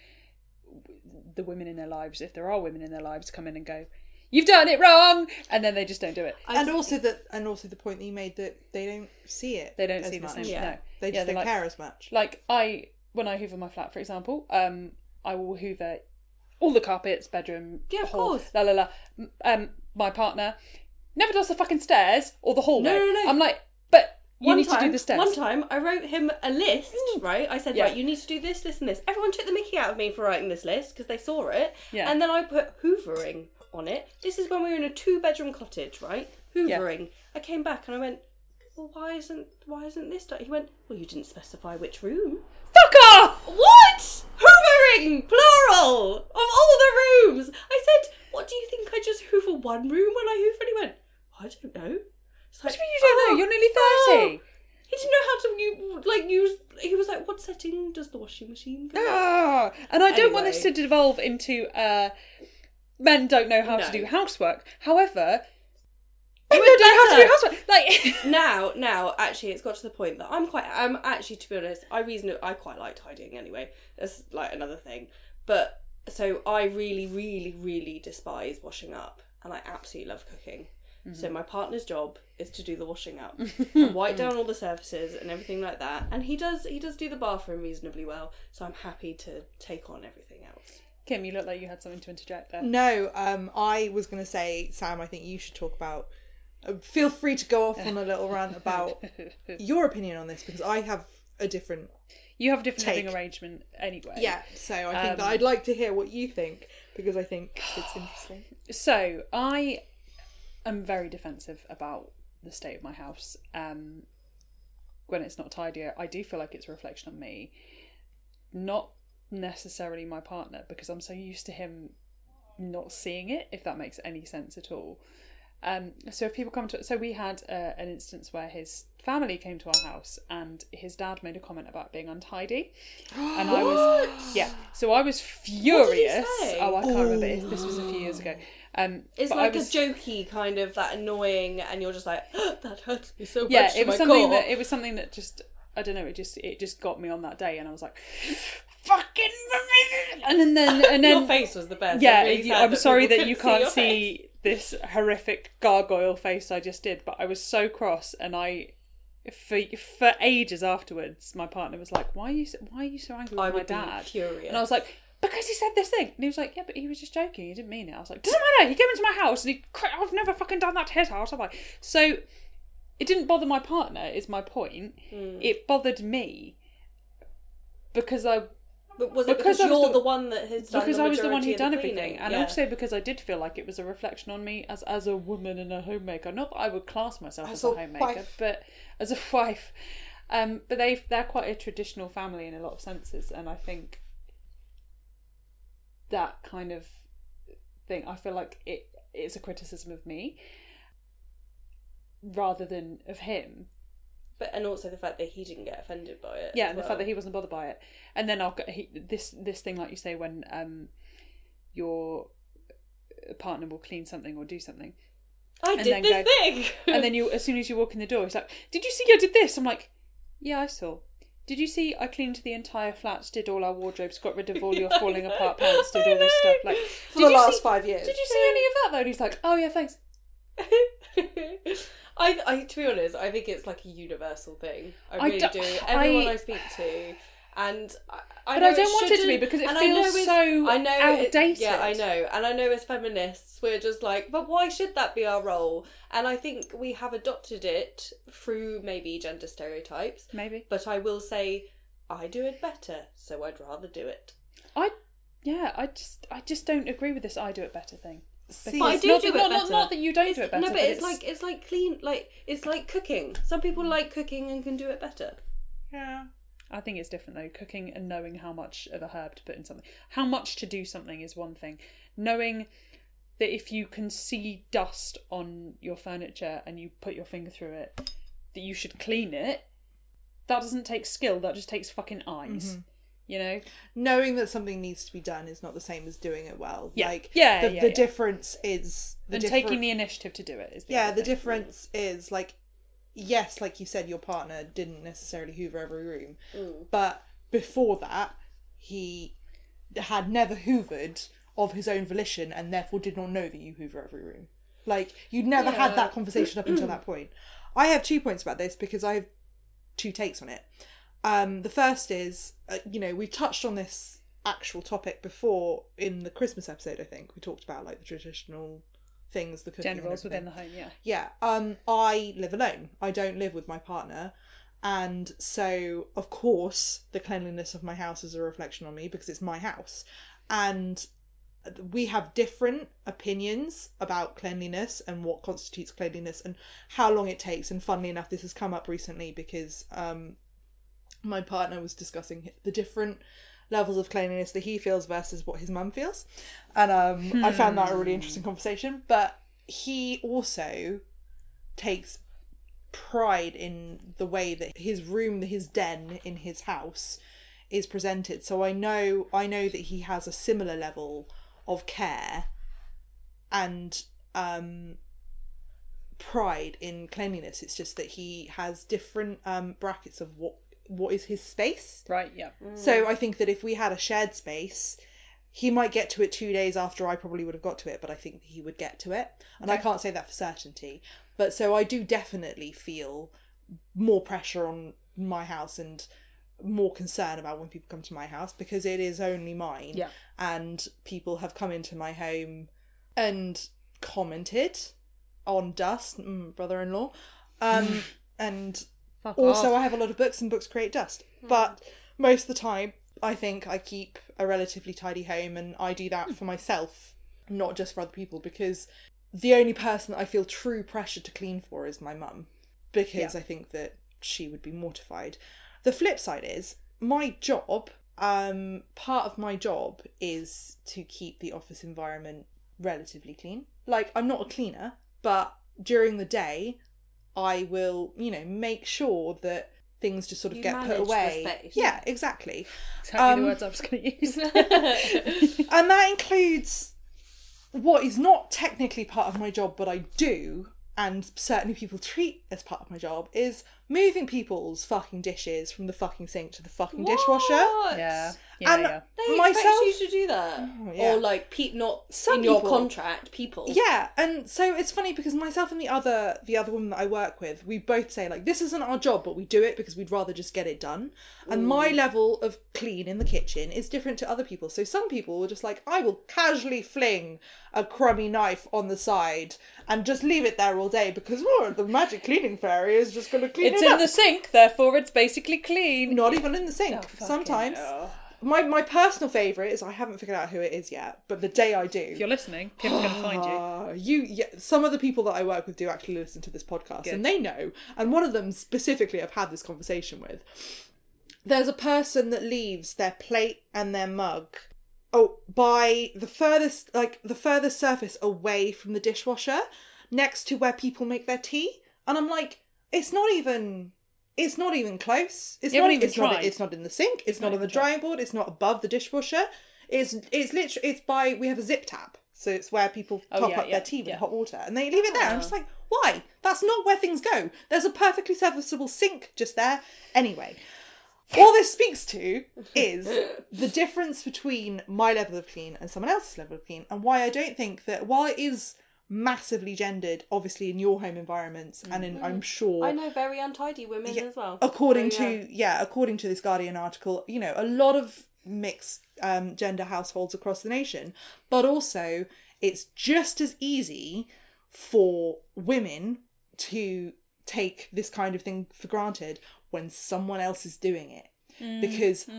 the women in their lives, if there are women in their lives, come in and go, "You've done it wrong," and then they just don't do it. I and think- also that, and also the point that you made that they don't see it. They don't as see the much. same. Yeah. No, They Yeah, just they're don't like- care as much. like I when I hoover my flat, for example, um, I will hoover all the carpets, bedroom, Yeah, of hall, course. La la la. Um, my partner never does the fucking stairs or the hallway. No, no, no. I'm like, but you one need time, to do the stairs. One time, I wrote him a list, mm. right? I said, Yeah. right, you need to do this, this, and this. Everyone took the mickey out of me for writing this list because they saw it. Yeah. And then I put hoovering on it. This is when we were in a two bedroom cottage, right? Hoovering. I came back and I went, well, why isn't why isn't this done? He went, well, you didn't specify which room. Fuck off! What? Hoovering, plural, of all the rooms. I said, what do you think? I just hoover one room when I hoover? And he went, I don't know. It's What do you mean you don't know? "Oh, You're nearly oh." 30. He didn't know how to like use. He was like, "What setting does the washing machine go?" Ah, and I don't want this to devolve into uh, men don't know how to do housework. However, men don't know how to do housework. Like, *laughs* now, now, actually, it's got to the point that I'm quite. I'm actually, to be honest, I reason I quite like tidying anyway. That's like another thing. But so I really, really, really despise washing up, and I absolutely love cooking. So my partner's job is to do the washing up, and *laughs* wipe down all the surfaces and everything like that. And he does. He does do the bathroom reasonably well. So I'm happy to take on everything else. Kim, you look like you had something to interject there. No, um, I was going to say, Sam, I think you should talk about. Uh, feel free to go off on a little rant about *laughs* your opinion on this because I have a different. You have a different living arrangement anyway. Yeah, so I think that Um, I'd like to hear what you think because I think it's *sighs* interesting. So I am very defensive about the state of my house. Um, when it's not tidy, I do feel like it's a reflection on me, not necessarily my partner, because I'm so used to him not seeing it. If that makes any sense at all. Um, so if people come to, so we had uh, an instance where his family came to our house and his dad made a comment about being untidy, and I was *gasps* yeah. So I was furious. Oh, I can't remember. If this was a few years ago. Um, It's like was- a jokey kind of that annoying, and you're just like, *gasps* that hurts me so yeah much. to it was something core." that it was something that just i don't know it just it just got me on that day and i was like *laughs* fucking *laughs* and then then and Your then face was the best. yeah I'm, you- i'm sorry that you can't your see, this horrific gargoyle face i just did but i was so cross and i for for ages afterwards my partner was like why are you so- why are you so angry with I my dad and i was like because he said this thing. And he was like, yeah, but he was just joking. He didn't mean it. I was like, doesn't matter. He came into my house and he, I've never fucking done that to his house, have I? So it didn't bother my partner, is my point. Hmm. It bothered me because I But was it because because, you're the- the, one that has done because the I was the one who'd done everything, and Yeah. also because I did feel like it was a reflection on me as as a woman and a homemaker. Not that I would class myself as, As a a homemaker, wife. but as a *laughs* wife. Um, but they they're quite a traditional family in a lot of senses, and I think that kind of thing. I feel like it's a criticism of me rather than of him. but and also the fact that he didn't get offended by it. yeah and the fact that he wasn't bothered by it and then i'll get he, this this thing like you say when um your partner will clean something or do something I and did then this go- thing, and then you as soon as you walk in the door it's like did you see i did this i'm like yeah i saw did you see i cleaned the entire flat did all our wardrobes got rid of all your *laughs* falling apart pants did all this stuff like For the last see, five years. did you see any of that though and he's like oh yeah thanks *laughs* I, I, to be honest, I think it's like a universal thing. I I really do- do. Everyone I, I- speak to, and I, I But know I don't want it to be because it and I know feels so I know it- outdated. yeah, I know, and I know as feminists, we're just like, but why should that be our role? And I think we have adopted it through maybe gender stereotypes. maybe But I will say, I do it better, so I'd rather do it. i yeah i just i just don't agree with this i do it better thing See, But I do not, do it not, not, better. not that you don't do it better no, but, but it's, like it's like clean, like it's like cooking. Some people mm. like cooking and can do it better. yeah. I think it's different though. Cooking and knowing how much of a herb to put in something, how much to do something is one thing. Knowing that if you can see dust on your furniture and you put your finger through it, that you should clean it. That doesn't take skill. That just takes fucking eyes. Mm-hmm. You know. Knowing that something needs to be done is not the same as doing it well. Yeah. Like Yeah, the, yeah, the yeah. difference is the and different- taking the initiative to do it is. The yeah the difference is like yes like you said your partner didn't necessarily hoover every room. Mm. but before that he had never hoovered of his own volition and therefore did not know that you hoover every room. Like you'd never had that conversation up until that *clears throat* point. I have two points about this because i have two takes on it. Um the first is uh, you know we touched on this actual topic before in the christmas episode i think. We talked about like the traditional things the cooking gender roles within the home. Yeah. Yeah, um, I live alone. I don't live with my partner. And so, of course, the cleanliness of my house is a reflection on me because it's my house. And we have different opinions about cleanliness and what constitutes cleanliness and how long it takes. And funnily enough, this has come up recently because um, my partner was discussing the different levels of cleanliness that he feels versus what his mum feels. And um, I found that a really interesting conversation. But he also takes pride in the way that his room, his den in his house is presented. So I know I know that he has a similar level of care and um pride in cleanliness. It's just that he has different um brackets of what what is his space. Right, yeah. So I think that if we had a shared space, he might get to it two days after I probably would have got to it, but I think he would get to it. And I can't say that for certainty. But so I do definitely feel more pressure on my house and more concern about when people come to my house because it is only mine. Yeah. And people have come into my home and commented on dust, mm, brother in law. Um, *laughs* and Fuck also, off. I have a lot of books, and books create dust. But most of the time, I think I keep a relatively tidy home, and I do that for myself, not just for other people, because the only person that I feel true pressure to clean for is my mum, because I think that she would be mortified. The flip side is my job. Um, part of my job is to keep the office environment relatively clean. Like I'm not a cleaner, but during the day, I will, you know, make sure that things just sort of You get put away. Yeah, exactly. Exactly um, the words I was going to use. *laughs* *laughs* And that includes what is not technically part of my job, but I do, and certainly people treat as part of my job, is moving people's fucking dishes from the fucking sink to the fucking dishwasher. What? yeah, yeah, And yeah. They Myself- expect you to do that, Oh, yeah. or like pe- not Some in your contract. People, Yeah, and so it's funny because myself and the other the other woman that I work with, we both say like this isn't our job, but we do it because we'd rather just get it done. And my level of clean in the kitchen is different to other people. So some people were just like, I will casually fling a crummy knife on the side and just leave it there all day because oh, the magic cleaning fairy is just going to clean It's it in up. the sink, therefore it's basically clean. Not even in the sink. Oh, Sometimes. hell. My my personal favourite is I haven't figured out who it is yet, but the day I do, If you're listening, going to find you. Uh, you, yeah, some of the people that I work with do actually listen to this podcast, Good. and they know. And one of them specifically, I've had this conversation with. There's a person that leaves their plate and their mug, oh, by the furthest, like the furthest surface away from the dishwasher, next to where people make their tea, and I'm like, it's not even. It's not even close. It's You not. haven't even It's not. tried. It's not in the sink. It's not not on the even drying board. It's not above the dishwasher. It's it's literally it's by we have a zip tap, so it's where people Oh, top yeah, up yeah, their tea with yeah. hot water, and they leave it there. I'm just like, why? That's not where things go. There's a perfectly serviceable sink just there. Anyway, all this speaks to is the difference between my level of clean and someone else's level of clean, and why I don't think that while it is massively gendered, obviously in your home environments, and in I'm sure I know very untidy women as well. according So, to yeah according to this guardian article you know a lot of mixed um, gender households across the nation but also it's just as easy for women to take this kind of thing for granted when someone else is doing it. Because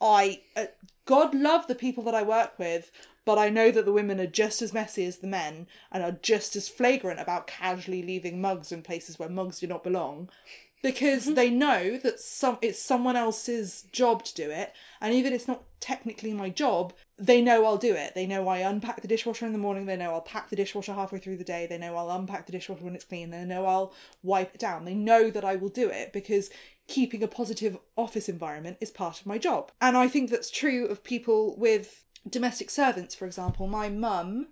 i uh, god love the people that i work with but i know that the women are just as messy as the men and are just as flagrant about casually leaving mugs in places where mugs do not belong. Because mm-hmm. they know that some it's someone else's job to do it and even if it's not technically my job they know I'll do it. They know I unpack the dishwasher in the morning they know I'll pack the dishwasher halfway through the day they know I'll unpack the dishwasher when it's clean they know I'll wipe it down. They know that I will do it because keeping a positive office environment is part of my job. And I think that's true of people with domestic servants for example my mum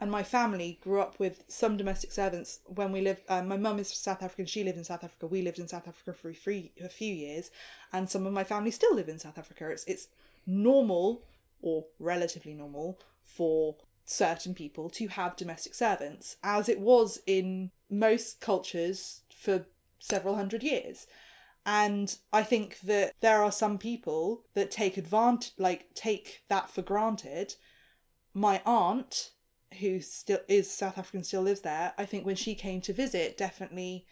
and my family grew up with some domestic servants when we lived. Um, my mum is South African. She lived in South Africa. We lived in South Africa for free, a few years, and some of my family still live in South Africa. It's it's normal or relatively normal for certain people to have domestic servants, as it was in most cultures for several hundred years. And I think that there are some people that take advantage, like take that for granted. My aunt who still is South African, still lives there, I think when she came to visit, definitely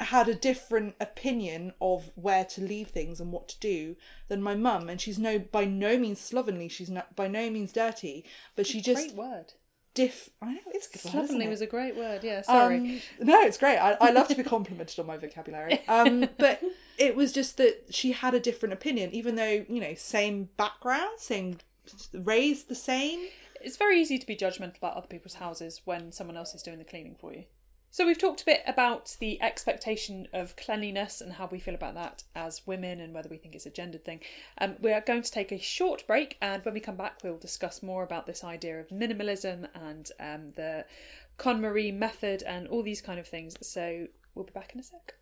had a different opinion of where to leave things and what to do than my mum, and she's no by no means slovenly. She's not by no means dirty, but she just Great word. Diff. I know it's good. Slovenly was a great word. Yeah, sorry. Um, no, it's great. I, I love to be complimented on my vocabulary. Um, *laughs* but it was just that she had a different opinion, even though you know, same background, same raised the same. it's very easy to be judgmental about other people's houses when someone else is doing the cleaning for you. So we've talked a bit about the expectation of cleanliness and how we feel about that as women and whether we think it's a gendered thing. Um, we are going to take a short break, and when we come back, we'll discuss more about this idea of minimalism and um, the KonMari method and all these kind of things. So we'll be back in a sec.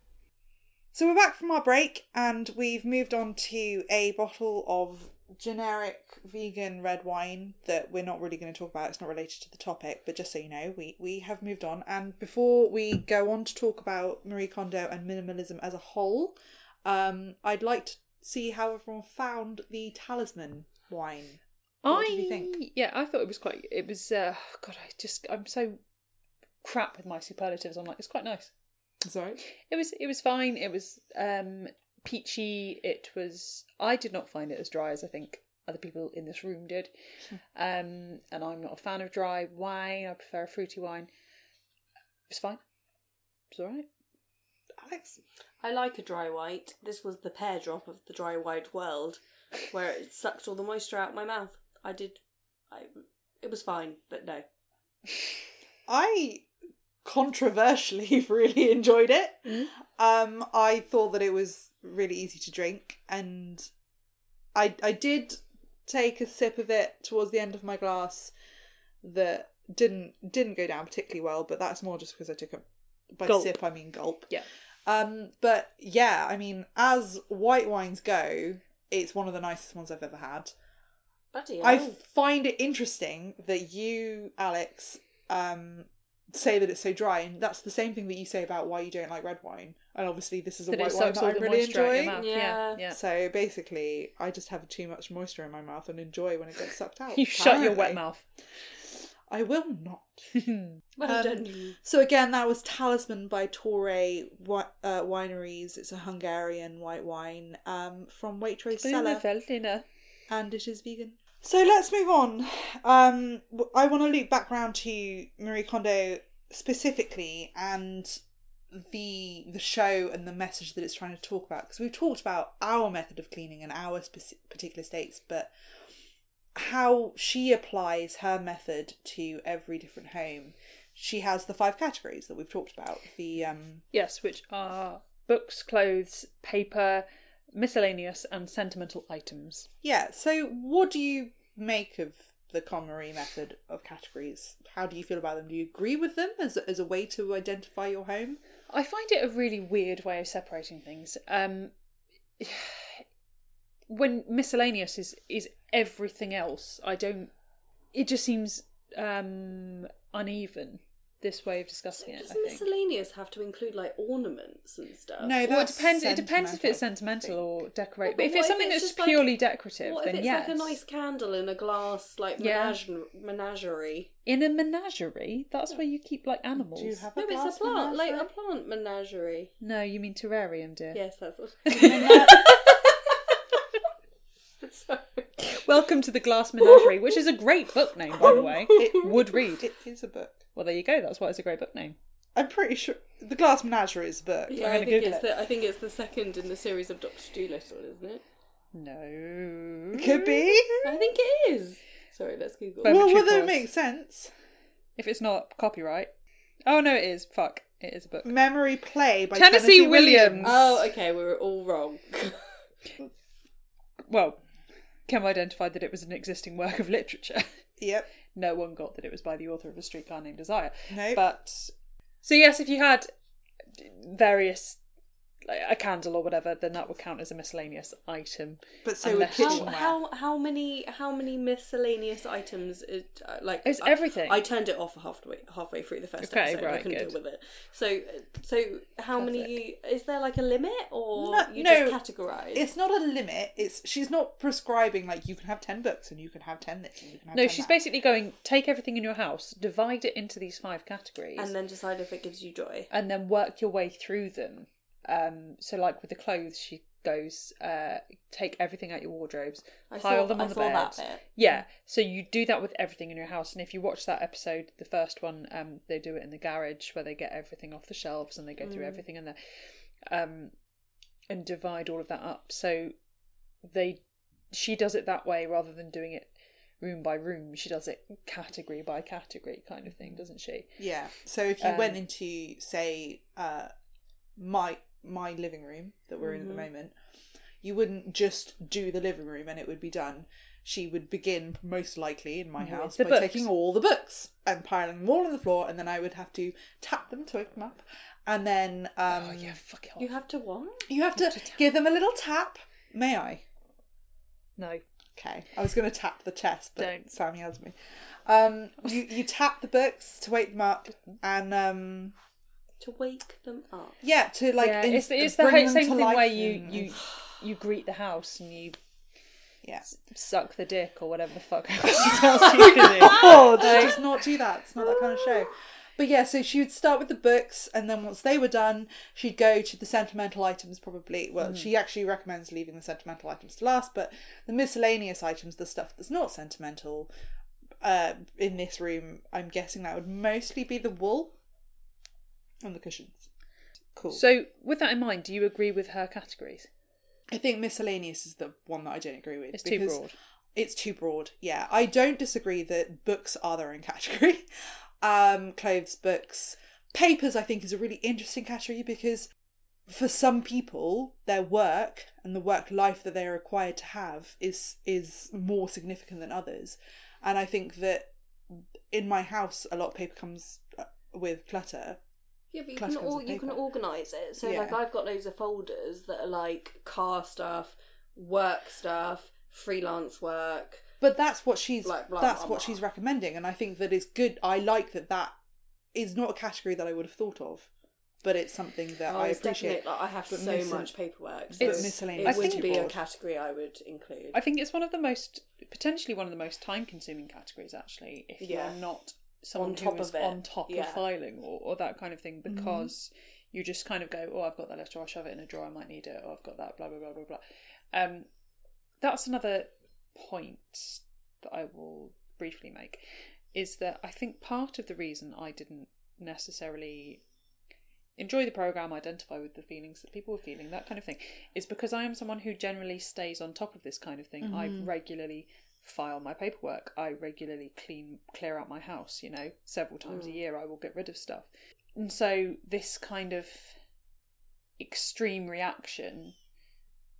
So we're back from our break, and we've moved on to a bottle of generic vegan red wine that we're not really going to talk about. It's not related to the topic, but just so you know, we we have moved on. And before we go on to talk about Marie Kondo and minimalism as a whole, um, I'd like to see how everyone found the Talisman wine. What I did you think? yeah, I thought it was quite. It was uh, God. I just I'm so crap with my superlatives. I'm like it's quite nice. Sorry. It was it was fine. It was um peachy. It was I did not find it as dry as I think other people in this room did. Um and I'm not a fan of dry wine. I prefer a fruity wine. It's fine. It's alright. Alex. I like a dry white. This was the pear drop of the dry white world, where it sucked all the moisture out my mouth. I did. I. It was fine, but no. *laughs* I controversially *laughs* really enjoyed it. Um, I thought that it was really easy to drink, and I I did take a sip of it towards the end of my glass that didn't didn't go down particularly well, but that's more just because I took a by Gulp. sip I mean gulp. Yeah. Um, but yeah, I mean, as white wines go, it's one of the nicest ones I've ever had. Bloody I hell. find it interesting that you, Alex, um, say that it's so dry, and that's the same thing that you say about why you don't like red wine. And obviously, this is a That white wine sucks that I the really moisture out enjoy. Yeah, Yeah. yeah. So basically, I just have too much moisture in my mouth and enjoy when it gets sucked *laughs* out. You shut your wet mouth. I will not. *laughs* Well Um, done. So again, that was Talisman by Torre wi- uh, Wineries. It's a Hungarian white wine um, from Waitrose Cellar. And it is vegan. So let's move on. Um, I want to loop back round to Marie Kondo specifically and the the show and the message that it's trying to talk about because we've talked about our method of cleaning and our particular states, but how she applies her method to every different home. She has the five categories that we've talked about. The um, Yes, which are books, clothes, paper, miscellaneous, and sentimental items. Yeah, so what do you make of the KonMari method of categories? How do you feel about them? Do you agree with them as a, as a way to identify your home? I find it a really weird way of separating things. Um, *sighs* when miscellaneous is is everything else, I don't. It just seems um, uneven. This way of discussing it. Does miscellaneous have to include like ornaments and stuff? No, Well, it depends. It depends if it's sentimental, sentimental or decorative. Yeah, but but if what it's if something it's that's just like- purely decorative, What then if it's yes. like a nice candle in a glass, like Yeah. menage- menagerie? In a menagerie, that's where you keep like animals. Do you have a No, glass it's a plant, like a plant menagerie. No, you mean terrarium, dear. Yes, that's what. *laughs* *laughs* Sorry. *laughs* Welcome to the Glass Menagerie, which is a great book name, by the way. *laughs* It- Would read. It is a book. Well, there you go. That's why it's a great book name. I'm pretty sure the Glass Menagerie is a book. Yeah, I'm I think Google it's it. the I think it's the second in the series of Doctor Dolittle, isn't it? No. Could be. I think it is. Sorry, let's Google. But- Well, Poetry whether it course. makes sense. If it's not copyright. Oh no, it is. Fuck. It is a book. Memory Play by Tennessee Tennessee, Williams. Williams. oh, okay, we were all wrong. *laughs* Well, Kim identified that it was an existing work of literature. *laughs* Yep. no one got that it was by the author of A Streetcar Named Desire. No. But so yes, if you had various like, a candle or whatever, then that would count as a miscellaneous item. But so Unless- with How, kitchenware. how how many how many miscellaneous items? It, uh, like It's I- everything. I turned it off halfway halfway through the first Okay, episode. I couldn't good. deal with it. So so how many? Is there like a limit, or No- you no, just categorize? It's not a limit. It's she's not prescribing like you can have ten books and you can have ten this and you can have No, 10 she's that. basically going take everything in your house, divide it into these five categories, and then decide if it gives you joy. and then work your way through them. Um, so, like with the clothes, she goes uh, take everything out your wardrobes, I pile saw- them on I the bed. Yeah, so you do that with everything in your house, and if you watch that episode, the first one, um, they do it in the garage where they get everything off the shelves and they go through Mm. everything in there, um, and divide all of that up. So they, she does it that way rather than doing it room by room. She does it category by category kind of thing, doesn't she? Yeah. So if you Um, went into say uh my my living room that we're in at the Mhm. moment, you wouldn't just do the living room and it would be done. She would begin most likely in my With house the by books. taking all the books and piling them all on the floor and then I would have to tap them to wake them up. And then um oh yeah, fuck it off. You have to what? you have to give them a little tap. May I? no. Okay. I was going to tap the chest, but Don't. Sam yelled at me. Um, you you tap the books to wake them up, and um, To wake them up. yeah, to like yeah, ins- it's, it's the bring whole them same to thing life where you you you greet the house and you yeah. suck the dick or whatever the fuck she *laughs* tells you to do. Oh, does not do that. It's not that kind of show. But yeah, so she would start with the books, and then once they were done, she'd go to the sentimental items. Probably, well, Mm. she actually recommends leaving the sentimental items to last, but the miscellaneous items, the stuff that's not sentimental, uh, in this room, I'm guessing that would mostly be the wool and the cushions. Cool. So, with that in mind, do you agree with her categories? I think miscellaneous is the one that I don't agree with. It's too broad. It's too broad. Yeah, I don't disagree that books are their own category. *laughs* Um, clothes, books, papers. I think is a really interesting category because for some people, their work and the work life that they are required to have is is more significant than others. And I think that in my house, a lot of paper comes uh, with clutter. Yeah, but you can comes or, with you can organise it. So Yeah. like I've got loads of folders that are like car stuff, work stuff, freelance work. But that's what she's Like, blah, that's blah, what blah. she's recommending, and I think that is good. I like that that is not a category that I would have thought of, but it's something that Oh, I it's appreciate. definitely- like, I have But so miscel- much paperwork. but So miscellaneous It is would too be a category I would include. I think it's one of the most, potentially one of the most time consuming categories, actually, if Yeah. you're not someone On top of it. on top Yeah. of filing or, or that kind of thing, because you just kind of go, oh, I've got that letter, I'll shove it in a drawer, I might need it, or I've got that, blah, blah, blah, blah, blah. Um, that's another point that I will briefly make is that I think part of the reason I didn't necessarily enjoy the program, identify with the feelings that people were feeling, that kind of thing, is because I am someone who generally stays on top of this kind of thing. I regularly file my paperwork. I regularly clean clear out my house, you know, several times a mm. year I will get rid of stuff. And so this kind of extreme reaction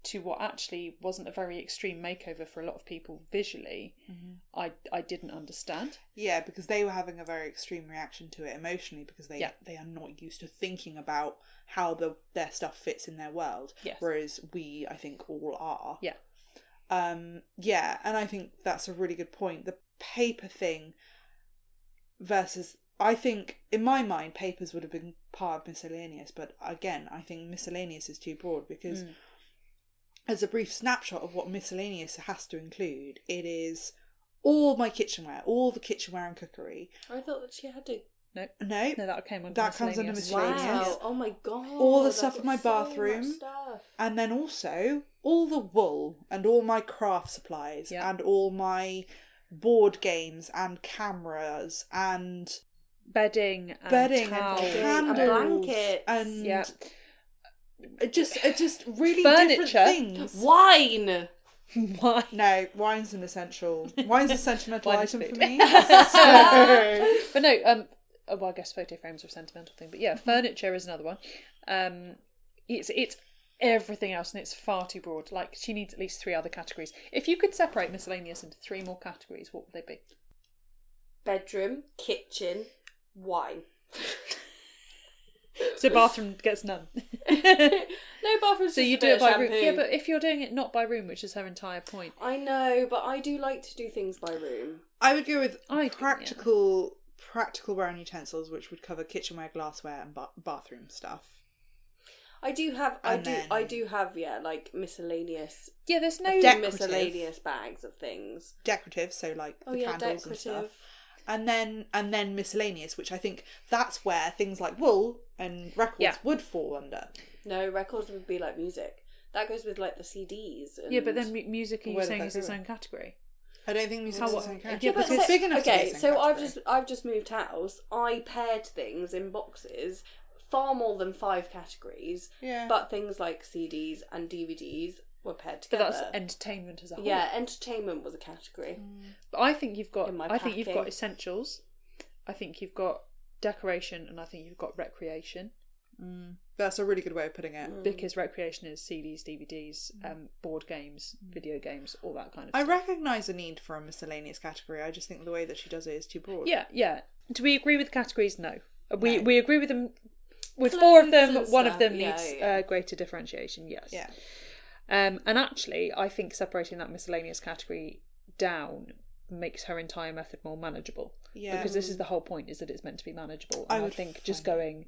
to what actually wasn't a very extreme makeover for a lot of people visually, mm-hmm. I I didn't understand. Yeah, because they were having a very extreme reaction to it emotionally because they Yeah. they are not used to thinking about how the their stuff fits in their world. Yes. Whereas we, I think, all are. Yeah. Um, yeah, and I think that's a really good point. The paper thing versus I think in my mind papers would have been part of miscellaneous, but again, I think miscellaneous is too broad because Mm. as a brief snapshot of what miscellaneous has to include, it is all my kitchenware, all the kitchenware and cookery. I thought that she had to. No, No, no, that came under That comes under miscellaneous. Wow! Oh my god! All the stuff in my so bathroom. stuff. and then also all the wool and all my craft supplies Yeah. and all my board games and cameras and bedding, and bedding towels, and and candles blankets. and Yeah. just just really Furniture. different things. *gasps* Wine. *laughs* Wine. No, wine's an essential. Wine's a sentimental *laughs* Wine item for me. *laughs* So- But no, um, oh, well, I guess photo frames are a sentimental thing. But yeah, furniture is another one. Um, it's it's everything else, and it's far too broad. Like she needs at least three other categories. If you could separate miscellaneous into three more categories, what would they be? Bedroom, kitchen, wine. *laughs* So bathroom gets none. *laughs* no bathroom. so you do it by room. Yeah, but if you're doing it not by room, which is her entire point. I know, but I do like to do things by room. I would go with I- practical practical brown utensils, which would cover kitchenware, glassware, and ba- bathroom stuff. I do have. I And do. then- I do have. Yeah, like miscellaneous, Yeah, there's no. Decorative. miscellaneous bags of things. Decorative, so like Oh the yeah, candles and stuff. decorative. And then and then miscellaneous, which I think that's where things like wool and records Yeah. would fall under. No, records would be like music. That goes with like the CDs. And... yeah, but then mu- music, are you Where did saying that is its go? own category? I don't think music's How- its own category. yeah, but it's so- big enough to be okay, its own so I've category. just I've just moved house. I paired things in boxes, far more than five categories. Yeah. But things like CDs and DVDs were paired But together. that's entertainment as a whole. yeah, entertainment was a category. But I think you've got. In my I think you've got essentials. I think you've got decoration, and I think you've got recreation. Mm. That's a really good way of putting it. Mm. Because recreation is CDs, DVDs, um, board games, video games, all that kind of I stuff. recognise a need for a miscellaneous category. I just think the way that she does it is too broad. Yeah, yeah. Do we agree with categories? No. Uh, We No. we agree with them. With four of them, and one of them yeah, needs yeah. Uh, greater differentiation. Yes. Yeah. Um, and actually, I think separating that miscellaneous category down makes her entire method more manageable. Yeah. Because this is the whole point: is that it's meant to be manageable. I And I, would think just going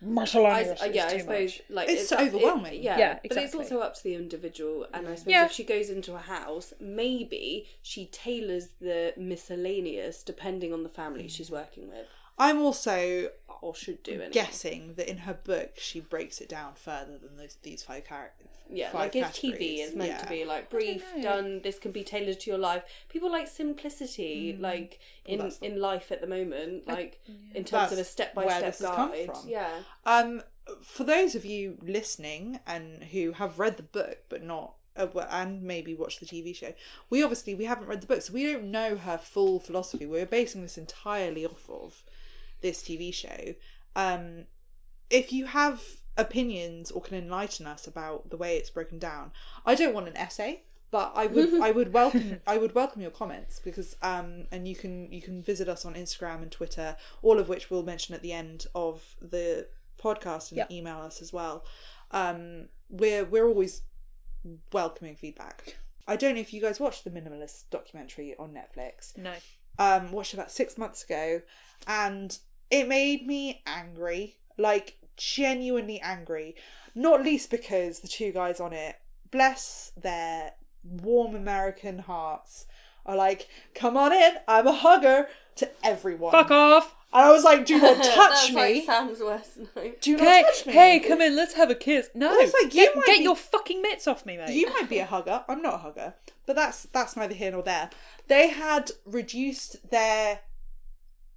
miscellaneous uh, is yeah, I suppose much. like It's up- overwhelming. it- yeah, Yeah, but it's also up to the individual. And I suppose Yeah. if she goes into a house, maybe she tailors the miscellaneous depending on the family she's working with, I'm also or should do. Anyway. guessing that in her book she breaks it down further than those, these five characters. Yeah, five like it's TV. is It's meant to be like brief, done. This can be tailored to your life. People like simplicity, like in Mm. that's not- in life at the moment, like in terms of a step by where step this has come guide. from. Yeah, Um, for those of you listening and who have read the book but not uh, and maybe watched the TV show, we obviously we haven't read the book, so we don't know her full philosophy. We're basing this entirely off of this TV show. Um, if you have opinions or can enlighten us about the way it's broken down, I don't want an essay. But I would, *laughs* I would welcome, I would welcome your comments because, um, and you can, you can visit us on Instagram and Twitter, all of which we'll mention at the end of the podcast and Yep. email us as well. Um, we're we're always welcoming feedback. I don't know if you guys watched the Minimalist documentary on Netflix. No. Um, watched about six months ago, and it made me angry, like genuinely angry. Not least because the two guys on it, bless their warm American hearts, are like, "Come on in, I'm a hugger" to everyone. Fuck off! And I was like, "Do not *laughs* touch me! Like Sam's worst night. Do not Hey, touch me!" hey, come in, let's have a kiss. No, It's like, you get, might get be- your fucking mitts off me, mate. You might be a hugger. I'm not a hugger, but that's that's neither here nor there. They had reduced their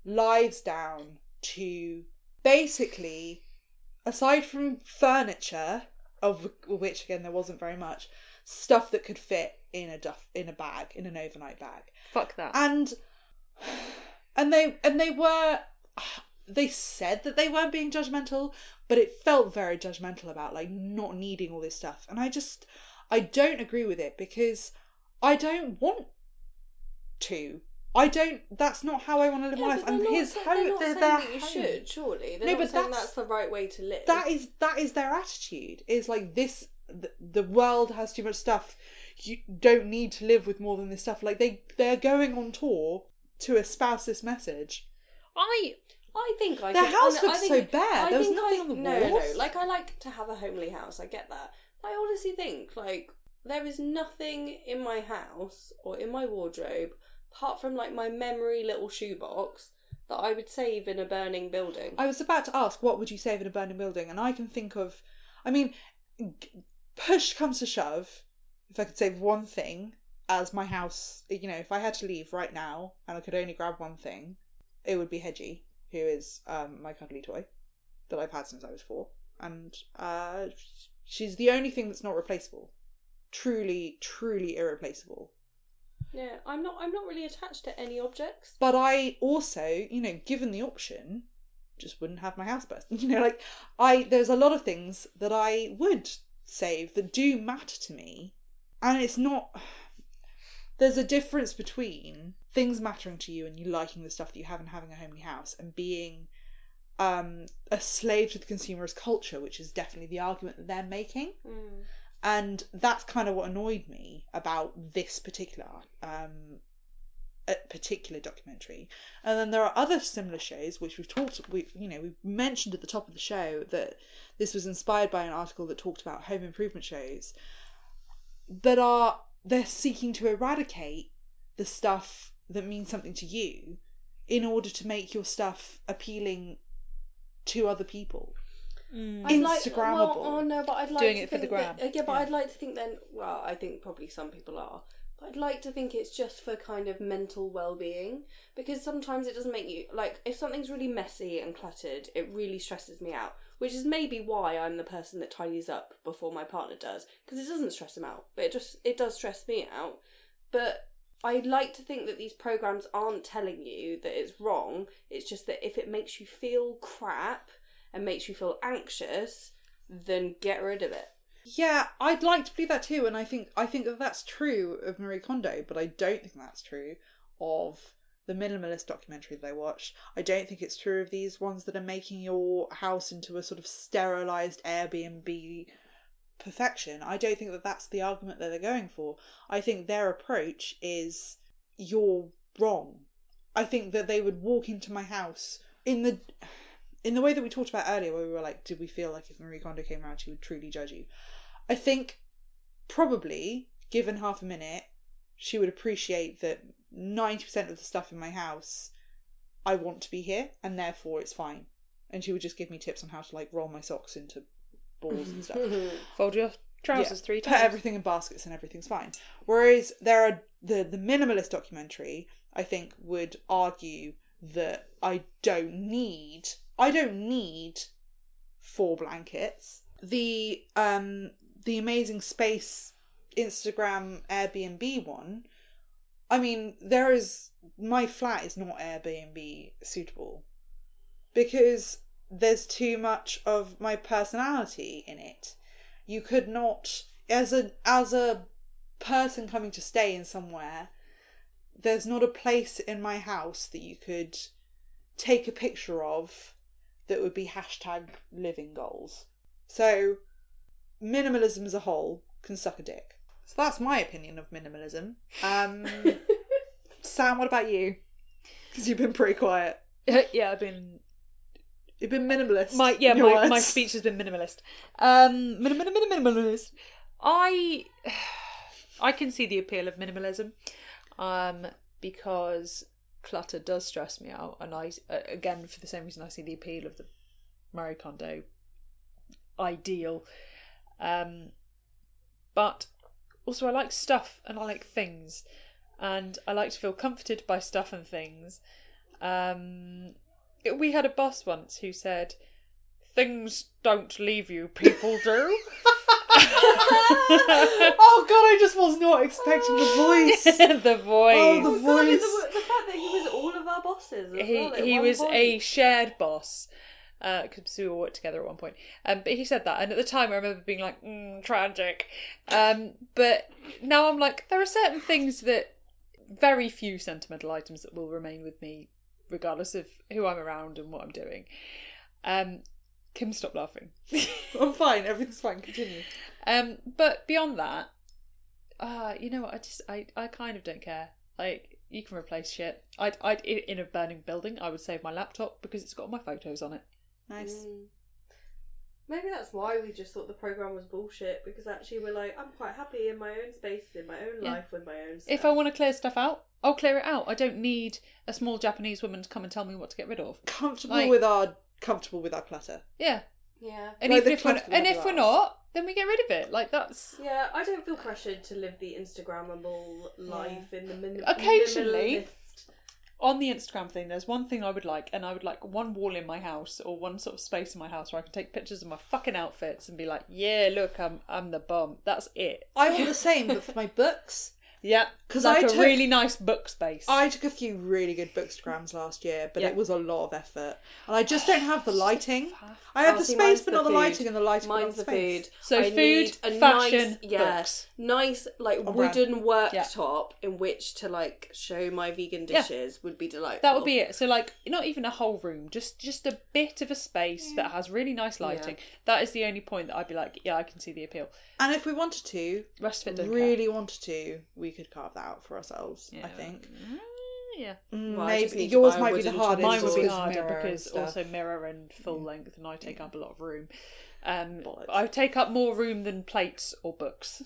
lives down to basically, aside from furniture, of which again there wasn't very much, stuff that could fit in a duff in a bag in an overnight bag, Fuck that. and and they and they were. They said that they weren't being judgmental, but it felt very judgmental about like not needing all this stuff. And I just I don't agree with it because I don't want to. I don't. That's not how I want to live Yeah, my life. And not, his sa- home, they're they're that you home. should. Surely, they're No, but that's- that's the right way to live. That is that is their attitude. Is like this. The, the world has too much stuff. You don't need to live with more than this stuff. Like they they're going on tour to espouse this message. I I think I Their could- house I think- so bare. I There was nothing I- on the no, No, no. Like I like to have a homely house. I get that. I honestly think like there is nothing in my house or in my wardrobe apart from like my memory little shoebox that I would save in a burning building. I was about to ask, what would you save in a burning building? And I can think of, I mean, push comes to shove, if I could save one thing as my house, you know, if I had to leave right now and I could only grab one thing, it would be Hedgie, who is um, my cuddly toy that I've had since I was four. And uh, she's the only thing that's not replaceable. Truly, truly irreplaceable. Yeah, I'm not. I'm not really attached to any objects. But I also, you know, given the option, just wouldn't have my house burst. *laughs* You know, like I there's a lot of things that I would save that do matter to me. And it's not *sighs* there's a difference between things mattering to you and you liking the stuff that you have and having a homely house and being um, a slave to the consumerist culture, which is definitely the argument that they're making. And that's kind of what annoyed me about this particular um, particular documentary. And then there are other similar shows which we've talked we you know, we mentioned at the top of the show that this was inspired by an article that talked about home improvement shows that are they're seeking to eradicate the stuff that means something to you in order to make your stuff appealing to other people. I'd like- Instagrammable. well, oh no, but I'd like Doing to it for the think gram. That, uh, yeah, but Yeah. I'd like to think then. Well, I think probably some people are. But I'd like to think it's just for kind of mental well-being because sometimes it doesn't make you like if something's really messy and cluttered, it really stresses me out. Which is maybe why I'm the person that tidies up before my partner does because it doesn't stress him out, but it just it does stress me out. But I'd like to think that these programs aren't telling you that it's wrong. It's just that if it makes you feel crap and makes you feel anxious, then get rid of it. Yeah, I'd like to believe that too, and I think I think that that's true of Marie Kondo, but I don't think that's true of the minimalist documentary that I watched. I don't think it's true of these ones that are making your house into a sort of sterilized Airbnb perfection. I don't think that that's the argument that they're going for. I think their approach is you're wrong. I think that they would walk into my house in the in the way that we talked about earlier, where we were like, did we feel like if Marie Kondo came around, she would truly judge you? I think probably, given half a minute, she would appreciate that 90% of the stuff in my house, I want to be here, and therefore it's fine. And she would just give me tips on how to like roll my socks into balls and stuff. *laughs* Fold your trousers Yeah, three Put times. everything in baskets and everything's fine. Whereas there are the the minimalist documentary, I think, would argue that I don't need I don't need four blankets. The um the amazing space Instagram Airbnb one. I mean, there is my flat is not Airbnb suitable because there's too much of my personality in it you could not as a as a person coming to stay in somewhere there's not a place in my house that you could take a picture of that would be hashtag living goals. So minimalism as a whole can suck a dick. So that's my opinion of minimalism. Um *laughs* sam what about you? Because you've been pretty quiet. *laughs* Yeah, I've been you've been minimalist my yeah my, my speech has been minimalist. Um, minim- minim- minimalist. I *sighs* I can see the appeal of minimalism, um, because clutter does stress me out, and I uh, again for the same reason I see the appeal of the Marie Kondo ideal. Um, but also I like stuff and I like things, and I like to feel comforted by stuff and things. Um, we had a boss once who said, "Things don't leave you, people do." *laughs* *laughs* oh god i just was not expecting the voice *laughs* the voice. Oh, the voice. the, the fact that he was all of our bosses. He well, he was point. a shared boss because we all worked together at one point. Um, but he said that, and at the time I remember being like, mm, tragic. Um, but now I'm like, there are certain things that very few sentimental items that will remain with me, regardless of who I'm around and what I'm doing. Um, Kim, stop laughing. *laughs* i'm fine everything's fine continue Um, but beyond that, uh, you know what? I just I, I kind of don't care. Like you can replace shit. I'd I'd in a burning building. I would save my laptop because it's got all my photos on it. nice Mm. Maybe that's why we just thought the program was bullshit because actually we're like, I'm quite happy in my own space, in my own Yeah. life, with my own. Stuff. If I want to clear stuff out, I'll clear it out. I don't need a small Japanese woman to come and tell me what to get rid of. comfortable Like- with our comfortable with our clutter Yeah, yeah, and Like even if we're and if we're not, then we get rid of it. Like that's yeah, I don't feel pressured to live the Instagrammable life in the min- Occasionally. minimalist- on the Instagram thing, there's one thing I would like, and I would like one wall in my house or one sort of space in my house where I can take pictures of my fucking outfits and be like, "Yeah, look, I'm I'm the bomb." That's it. i want *laughs* the same but for my books Yeah, 'Cause like I a took- a really nice book space. I took a few really good bookstagrams last year, but Yeah. it was a lot of effort, and I just oh, don't have the lighting. I have Oh, the see, space, but the not the food. lighting, and the lighting, but not Mine's the the space. food. So I food, need a fashion, nice, yeah, books. nice like brand. wooden worktop in which to like show my vegan Yeah. dishes would be delightful. That would be it. So like not even a whole room, just just a bit of a space that has really nice lighting. That is the only point that I'd be like, yeah, I can see the appeal. And if we wanted to, Rest of it don't really wanted to, we could carve that out for ourselves. I think. Yeah. Mm, Well, maybe yours might be the hardest. Mine would be harder because also mirror and full length, and I take up a lot of room. Um, I take up more room than plates or books.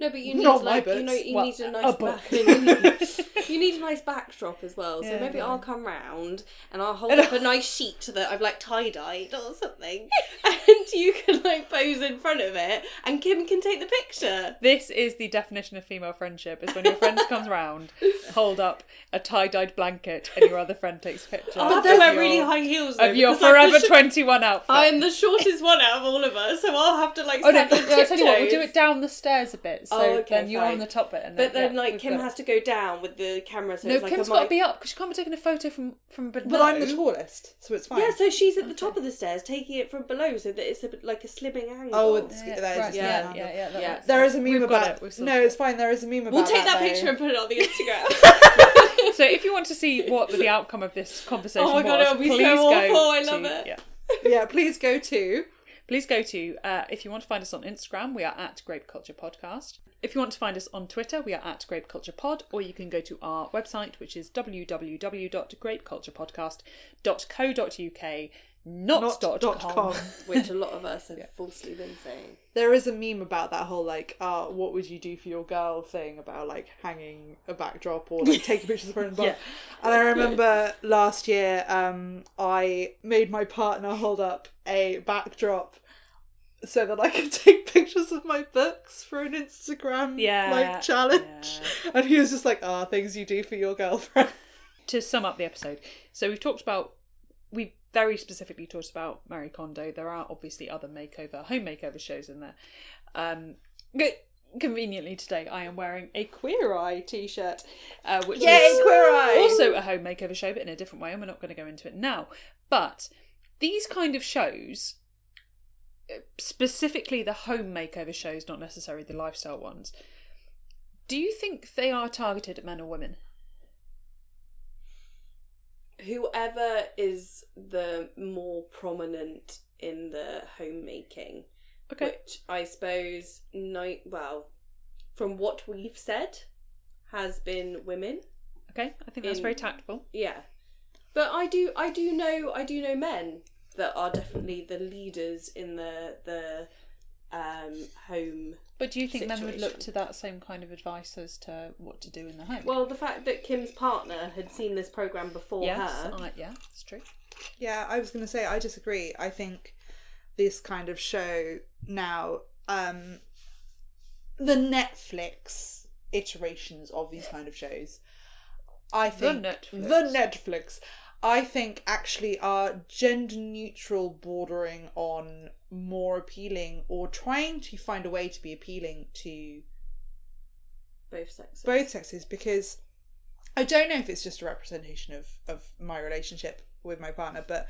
No, but you need Not like you know you Well, need a a nice book. back. *laughs* you need a nice backdrop as well. So Yeah, maybe yeah. I'll come round and I'll hold up a *laughs* nice sheet that I've like tie dyed or something, *laughs* and you can like pose in front of it, and Kim can take the picture. This is the definition of female friendship: is when your friend comes round, hold up a tie-dyed blanket, and your other friend takes a picture. I'll have wear really high heels though, of your Forever sh- Twenty One outfit. I'm the shortest one out of all of us, so I'll have to like. Oh no! no, I'll tell you what. We'll do it down the stairs a bit, so Oh, okay, then you're on the top bit. And But then, yeah, like, Kim got has to go down with the camera, so No, it's like Kim's a got to be up because she can't be taking a photo from from below. But I'm the tallest, so it's fine. Yeah, so she's at the top of the stairs, taking it from below, so that it's a bit like a slimming angle. Oh, it's, Yeah, that is right, a yeah, small yeah, yeah, Yeah. There is a meme We've about it, No, it's fine. There is a meme about we'll take that though. picture and put it on the Instagram. *laughs* *laughs* So if you want to see what the outcome of this conversation Oh my God, was, it'll be so please go awful, I love it. Yeah. yeah, please go to. Please go to, uh, if you want to find us on Instagram, we are at Grape Culture Podcast. If you want to find us on Twitter, we are at Grape Culture Pod, or you can go to our website, which is www.grapeculturepodcast.co.uk, not, Not dot, dot com. com. *laughs* Which a lot of us have falsely been saying. There is a meme about that whole like, uh, what would you do for your girl thing about like hanging a backdrop or like *laughs* taking pictures of her in the. Yeah. And I *laughs* remember last year, um, I made my partner hold up a backdrop so that I could take pictures of my books for an Instagram Yeah, like challenge. And he was just like, ah, things you do for your girlfriend. to sum up the episode, so we've talked about we very specifically talked about Marie Kondo. There are obviously other makeover, home makeover shows in there. Um, conveniently today, I am wearing a Queer Eye t-shirt, uh, which Yay, is Queer Eye! also a home makeover show, but in a different way, and we're not going to go into it now. But these kind of shows, uh, specifically the home makeover shows, not necessarily the lifestyle ones. Do you think they are targeted at men or women? Whoever is the more prominent in the homemaking, Okay. which I suppose, no, well, from what we've said, has been women. Okay, I think that's in- very tactful. Yeah, but I do, I do know, I do know men that are definitely the leaders in the the um, home. But do you think men would look to that same kind of advice as to what to do in the home? Well, the fact that Kim's partner had seen this program before yes, her. I, yeah, it's true. Yeah, I was going to say I disagree. I think this kind of show now, um, the Netflix iterations of these kind of shows, I think Netflix. the Netflix, I think actually are gender neutral, bordering on more appealing or trying to find a way to be appealing to both sexes. both sexes because I don't know if it's just a representation of of my relationship with my partner, but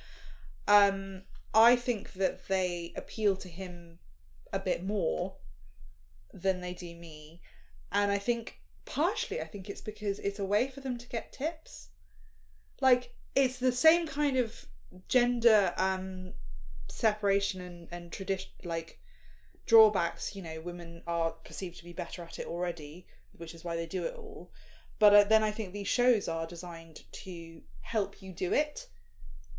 um, I think that they appeal to him a bit more than they do me, and I think partially I think it's because it's a way for them to get tips. Like it's the same kind of gender um separation and and tradition like drawbacks you know women are perceived to be better at it already which is why they do it all. But uh, then i think these shows are designed to help you do it.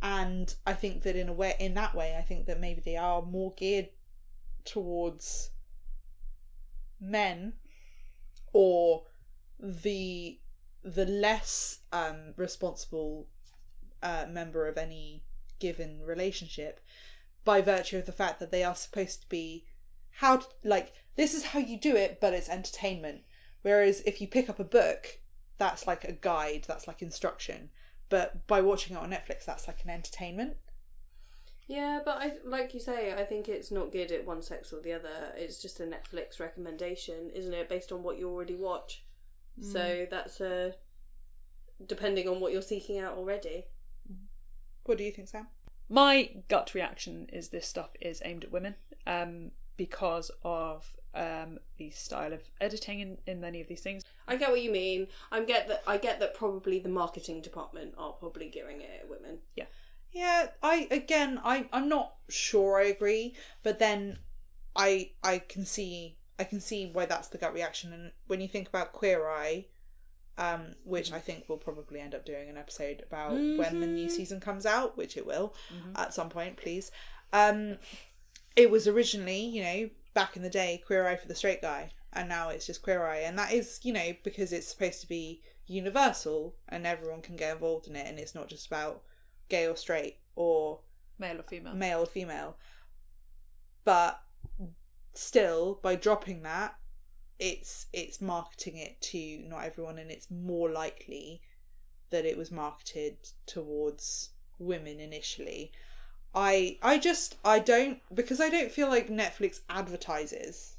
And i think that in a way in that way i think that maybe they are more geared towards men or the the less um responsible uh, member of any given relationship by virtue of the fact that they are supposed to be how to, like this is how you do it but it's entertainment whereas if you pick up a book that's like a guide that's like instruction but by watching it on netflix that's like an entertainment Yeah, but I like you say, I think it's not good at one sex or the other. It's just a Netflix recommendation, isn't it? Based on what you already watch. So that's a depending on what you're seeking out already. What do you think, Sam? My gut reaction is this stuff is aimed at women um, because of um, the style of editing in, in many of these things. I get what you mean. I get that. I get that. Probably the marketing department are probably gearing it at women. Yeah, Yeah, I again, I I'm not sure I agree, but then I I can see I can see why that's the gut reaction. And when you think about Queer Eye, um, which I think we'll probably end up doing an episode about when the new season comes out, which it will at some point, please. Um, it was originally, you know, back in the day, Queer Eye for the straight guy, and now it's just Queer Eye, and that is, you know, because it's supposed to be universal and everyone can get involved in it, and it's not just about gay or straight or Male or female? male or female. But still, by dropping that, it's it's marketing it to not everyone, and it's more likely that it was marketed towards women initially. I I just I don't because I don't feel like Netflix advertises.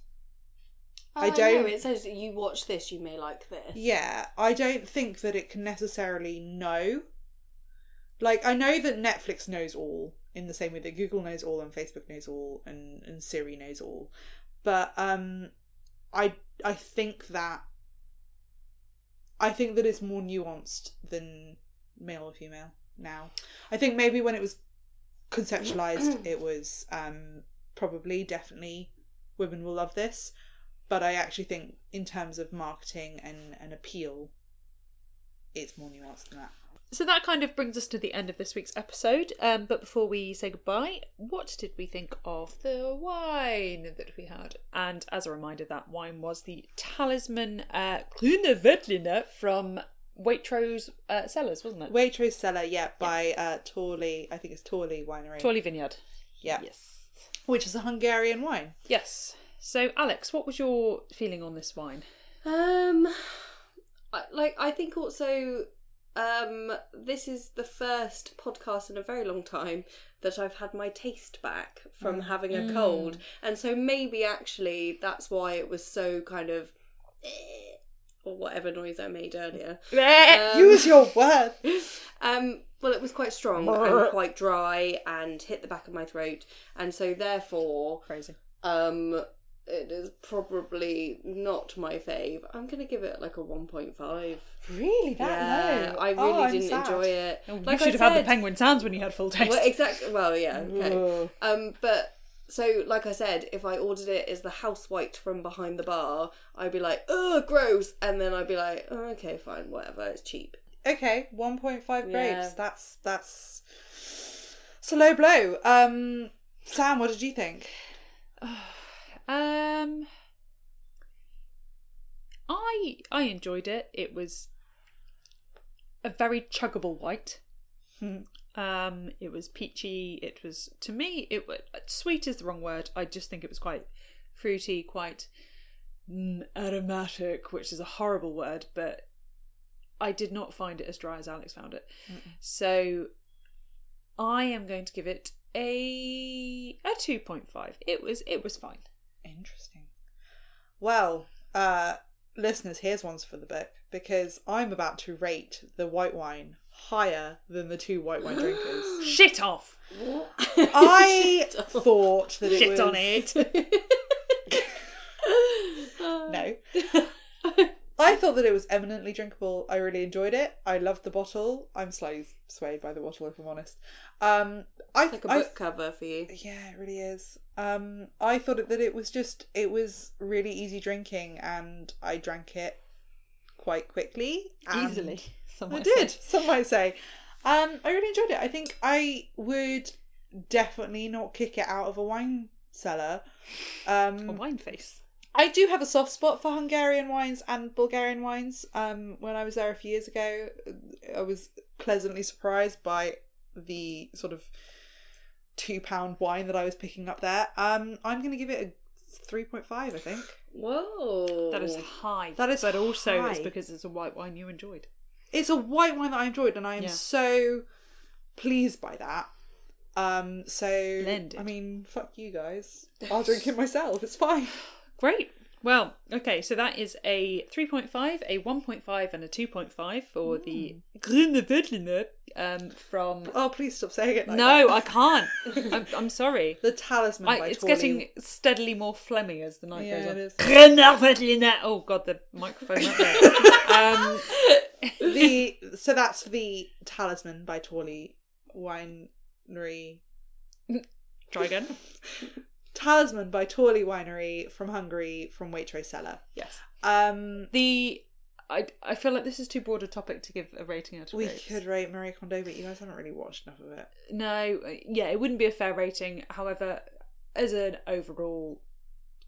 I Oh, don't- know, It says you watch this, you may like this. Yeah, I don't think that it can necessarily know. Like, I know that Netflix knows all in the same way that Google knows all and Facebook knows all and, and Siri knows all. But um I I think that I think that it's more nuanced than male or female now. I think maybe when it was conceptualized *clears throat* it was um probably definitely women will love this but I actually think in terms of marketing and, and appeal, it's more nuanced than that. So that kind of brings us to the end of this week's episode. Um, but before we say goodbye, what did we think of the wine that we had? And as a reminder, that wine was the Talisman uh, Grüner Veltliner from Waitrose uh, Cellars, wasn't it? Waitrose Cellar, yeah, by uh, Torley, I think it's Torley Winery. Torley Vineyard. yeah, Yes. which is a Hungarian wine. Yes. So, Alex, what was your feeling on this wine? Um, I, like I think also, um, this is the first podcast in a very long time that I've had my taste back from having a cold, and so maybe actually that's why it was so kind of, eh, or whatever noise I made earlier. Um, Use your word. *laughs* Um, well, it was quite strong and quite dry and hit the back of my throat, and so therefore, Crazy. um, it is probably not my fave. I'm gonna give it like a 1.5. Really, that yeah, low? I really Oh, didn't sad. enjoy it. Oh, like you should I have had the penguin sounds when you had full taste. Well, exactly. Well, yeah. Okay. Um, but so like I said, if I ordered it as the house white from behind the bar, I'd be like, "Ugh, gross," and then I'd be like, oh, "Okay, fine, whatever. It's cheap." Okay, one point five grapes. Yeah. That's that's it's a low blow. Um, Sam, what did you think? *sighs* Um, I I enjoyed it. It was a very chuggable white. Hmm. Um, it was peachy. It was to me. It was sweet is the wrong word. I just think it was quite fruity, quite mm, aromatic, which is a horrible word, but I did not find it as dry as Alex found it. So I am going to give it a a two point five. It was it was fine. Interesting. Well, uh, listeners, here's ones for the book because I'm about to rate the white wine higher than the two white wine drinkers. *gasps* Shit off. I *laughs* thought that it Shit was on it. *laughs* *laughs* no. I thought that it was eminently drinkable. I really enjoyed it. I loved the bottle. I'm slightly swayed by the bottle, if I'm honest. Um, I, like a book cover for you. yeah, it really is. Um, I thought that it was just it was really easy drinking, and I drank it quite quickly. Easily. Some I did. say. *laughs* Some might say. Um, I really enjoyed it. I think I would definitely not kick it out of a wine cellar. Um, A wine face. I do have a soft spot for Hungarian wines and Bulgarian wines. Um, when I was there a few years ago, I was pleasantly surprised by the sort of two pound wine that I was picking up there. Um, I'm going to give it a three point five. I think Whoa. That is high. That is but also it's because it's a white wine you enjoyed. it's a white wine that I enjoyed, and I am Yeah. so pleased by that. Um, so Splendid. I mean, fuck you guys. I'll drink it myself. It's fine. *laughs* Great. Well, okay, so that is a 3.5, a 1.5, and a 2.5 for the Grüne Berliner um, from. Oh, please stop saying it. Like no, that. I can't. *laughs* I'm, I'm sorry. the talisman. I, it's Torley. getting steadily more phlegmy as the night Yeah, goes on. Grüne Berliner. Oh god, the microphone um, *laughs* the *laughs* so that's the talisman by Torley Winery. try again. Talisman by Torley Winery from Hungary from Waitrose Cellar. Yes. Um, The I I feel like this is too broad a topic to give a rating out of we grapes. could rate Marie Kondo, but you guys haven't really watched enough of it. No, uh, yeah, it wouldn't be a fair rating. However, as an overall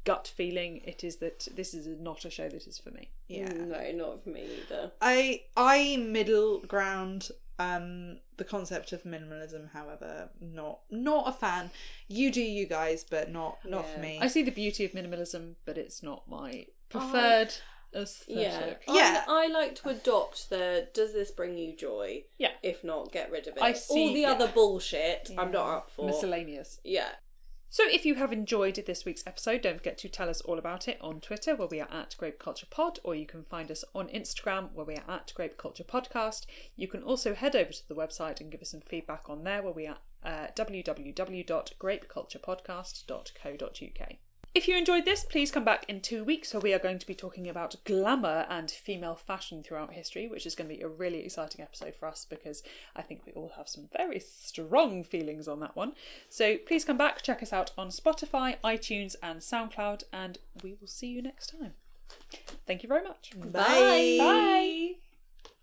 gut feeling, it is that this is not a show that is for me. Yeah, No, not for me either. I I middle ground. Um, the concept of minimalism, however, not not a fan. You do you guys, but not not for me. I see the beauty of minimalism, but it's not my preferred Yeah. aesthetic. Yeah. I, I like to adopt the does this bring you joy? Yeah. If not, get rid of it. I see, All the yeah. other bullshit I'm not up for. Miscellaneous. yeah. So, if you have enjoyed this week's episode, don't forget to tell us all about it on Twitter, where we are at Grape Culture Pod, or you can find us on Instagram, where we are at Grape Culture Podcast. You can also head over to the website and give us some feedback on there, where we are uh, www.grapeculturepodcast.co.uk. If you enjoyed this, please come back in two weeks where we are going to be talking about glamour and female fashion throughout history, which is going to be a really exciting episode for us because I think we all have some very strong feelings on that one. So please come back, check us out on Spotify, iTunes, and SoundCloud, and we will see you next time. Thank you very much. Bye. Bye.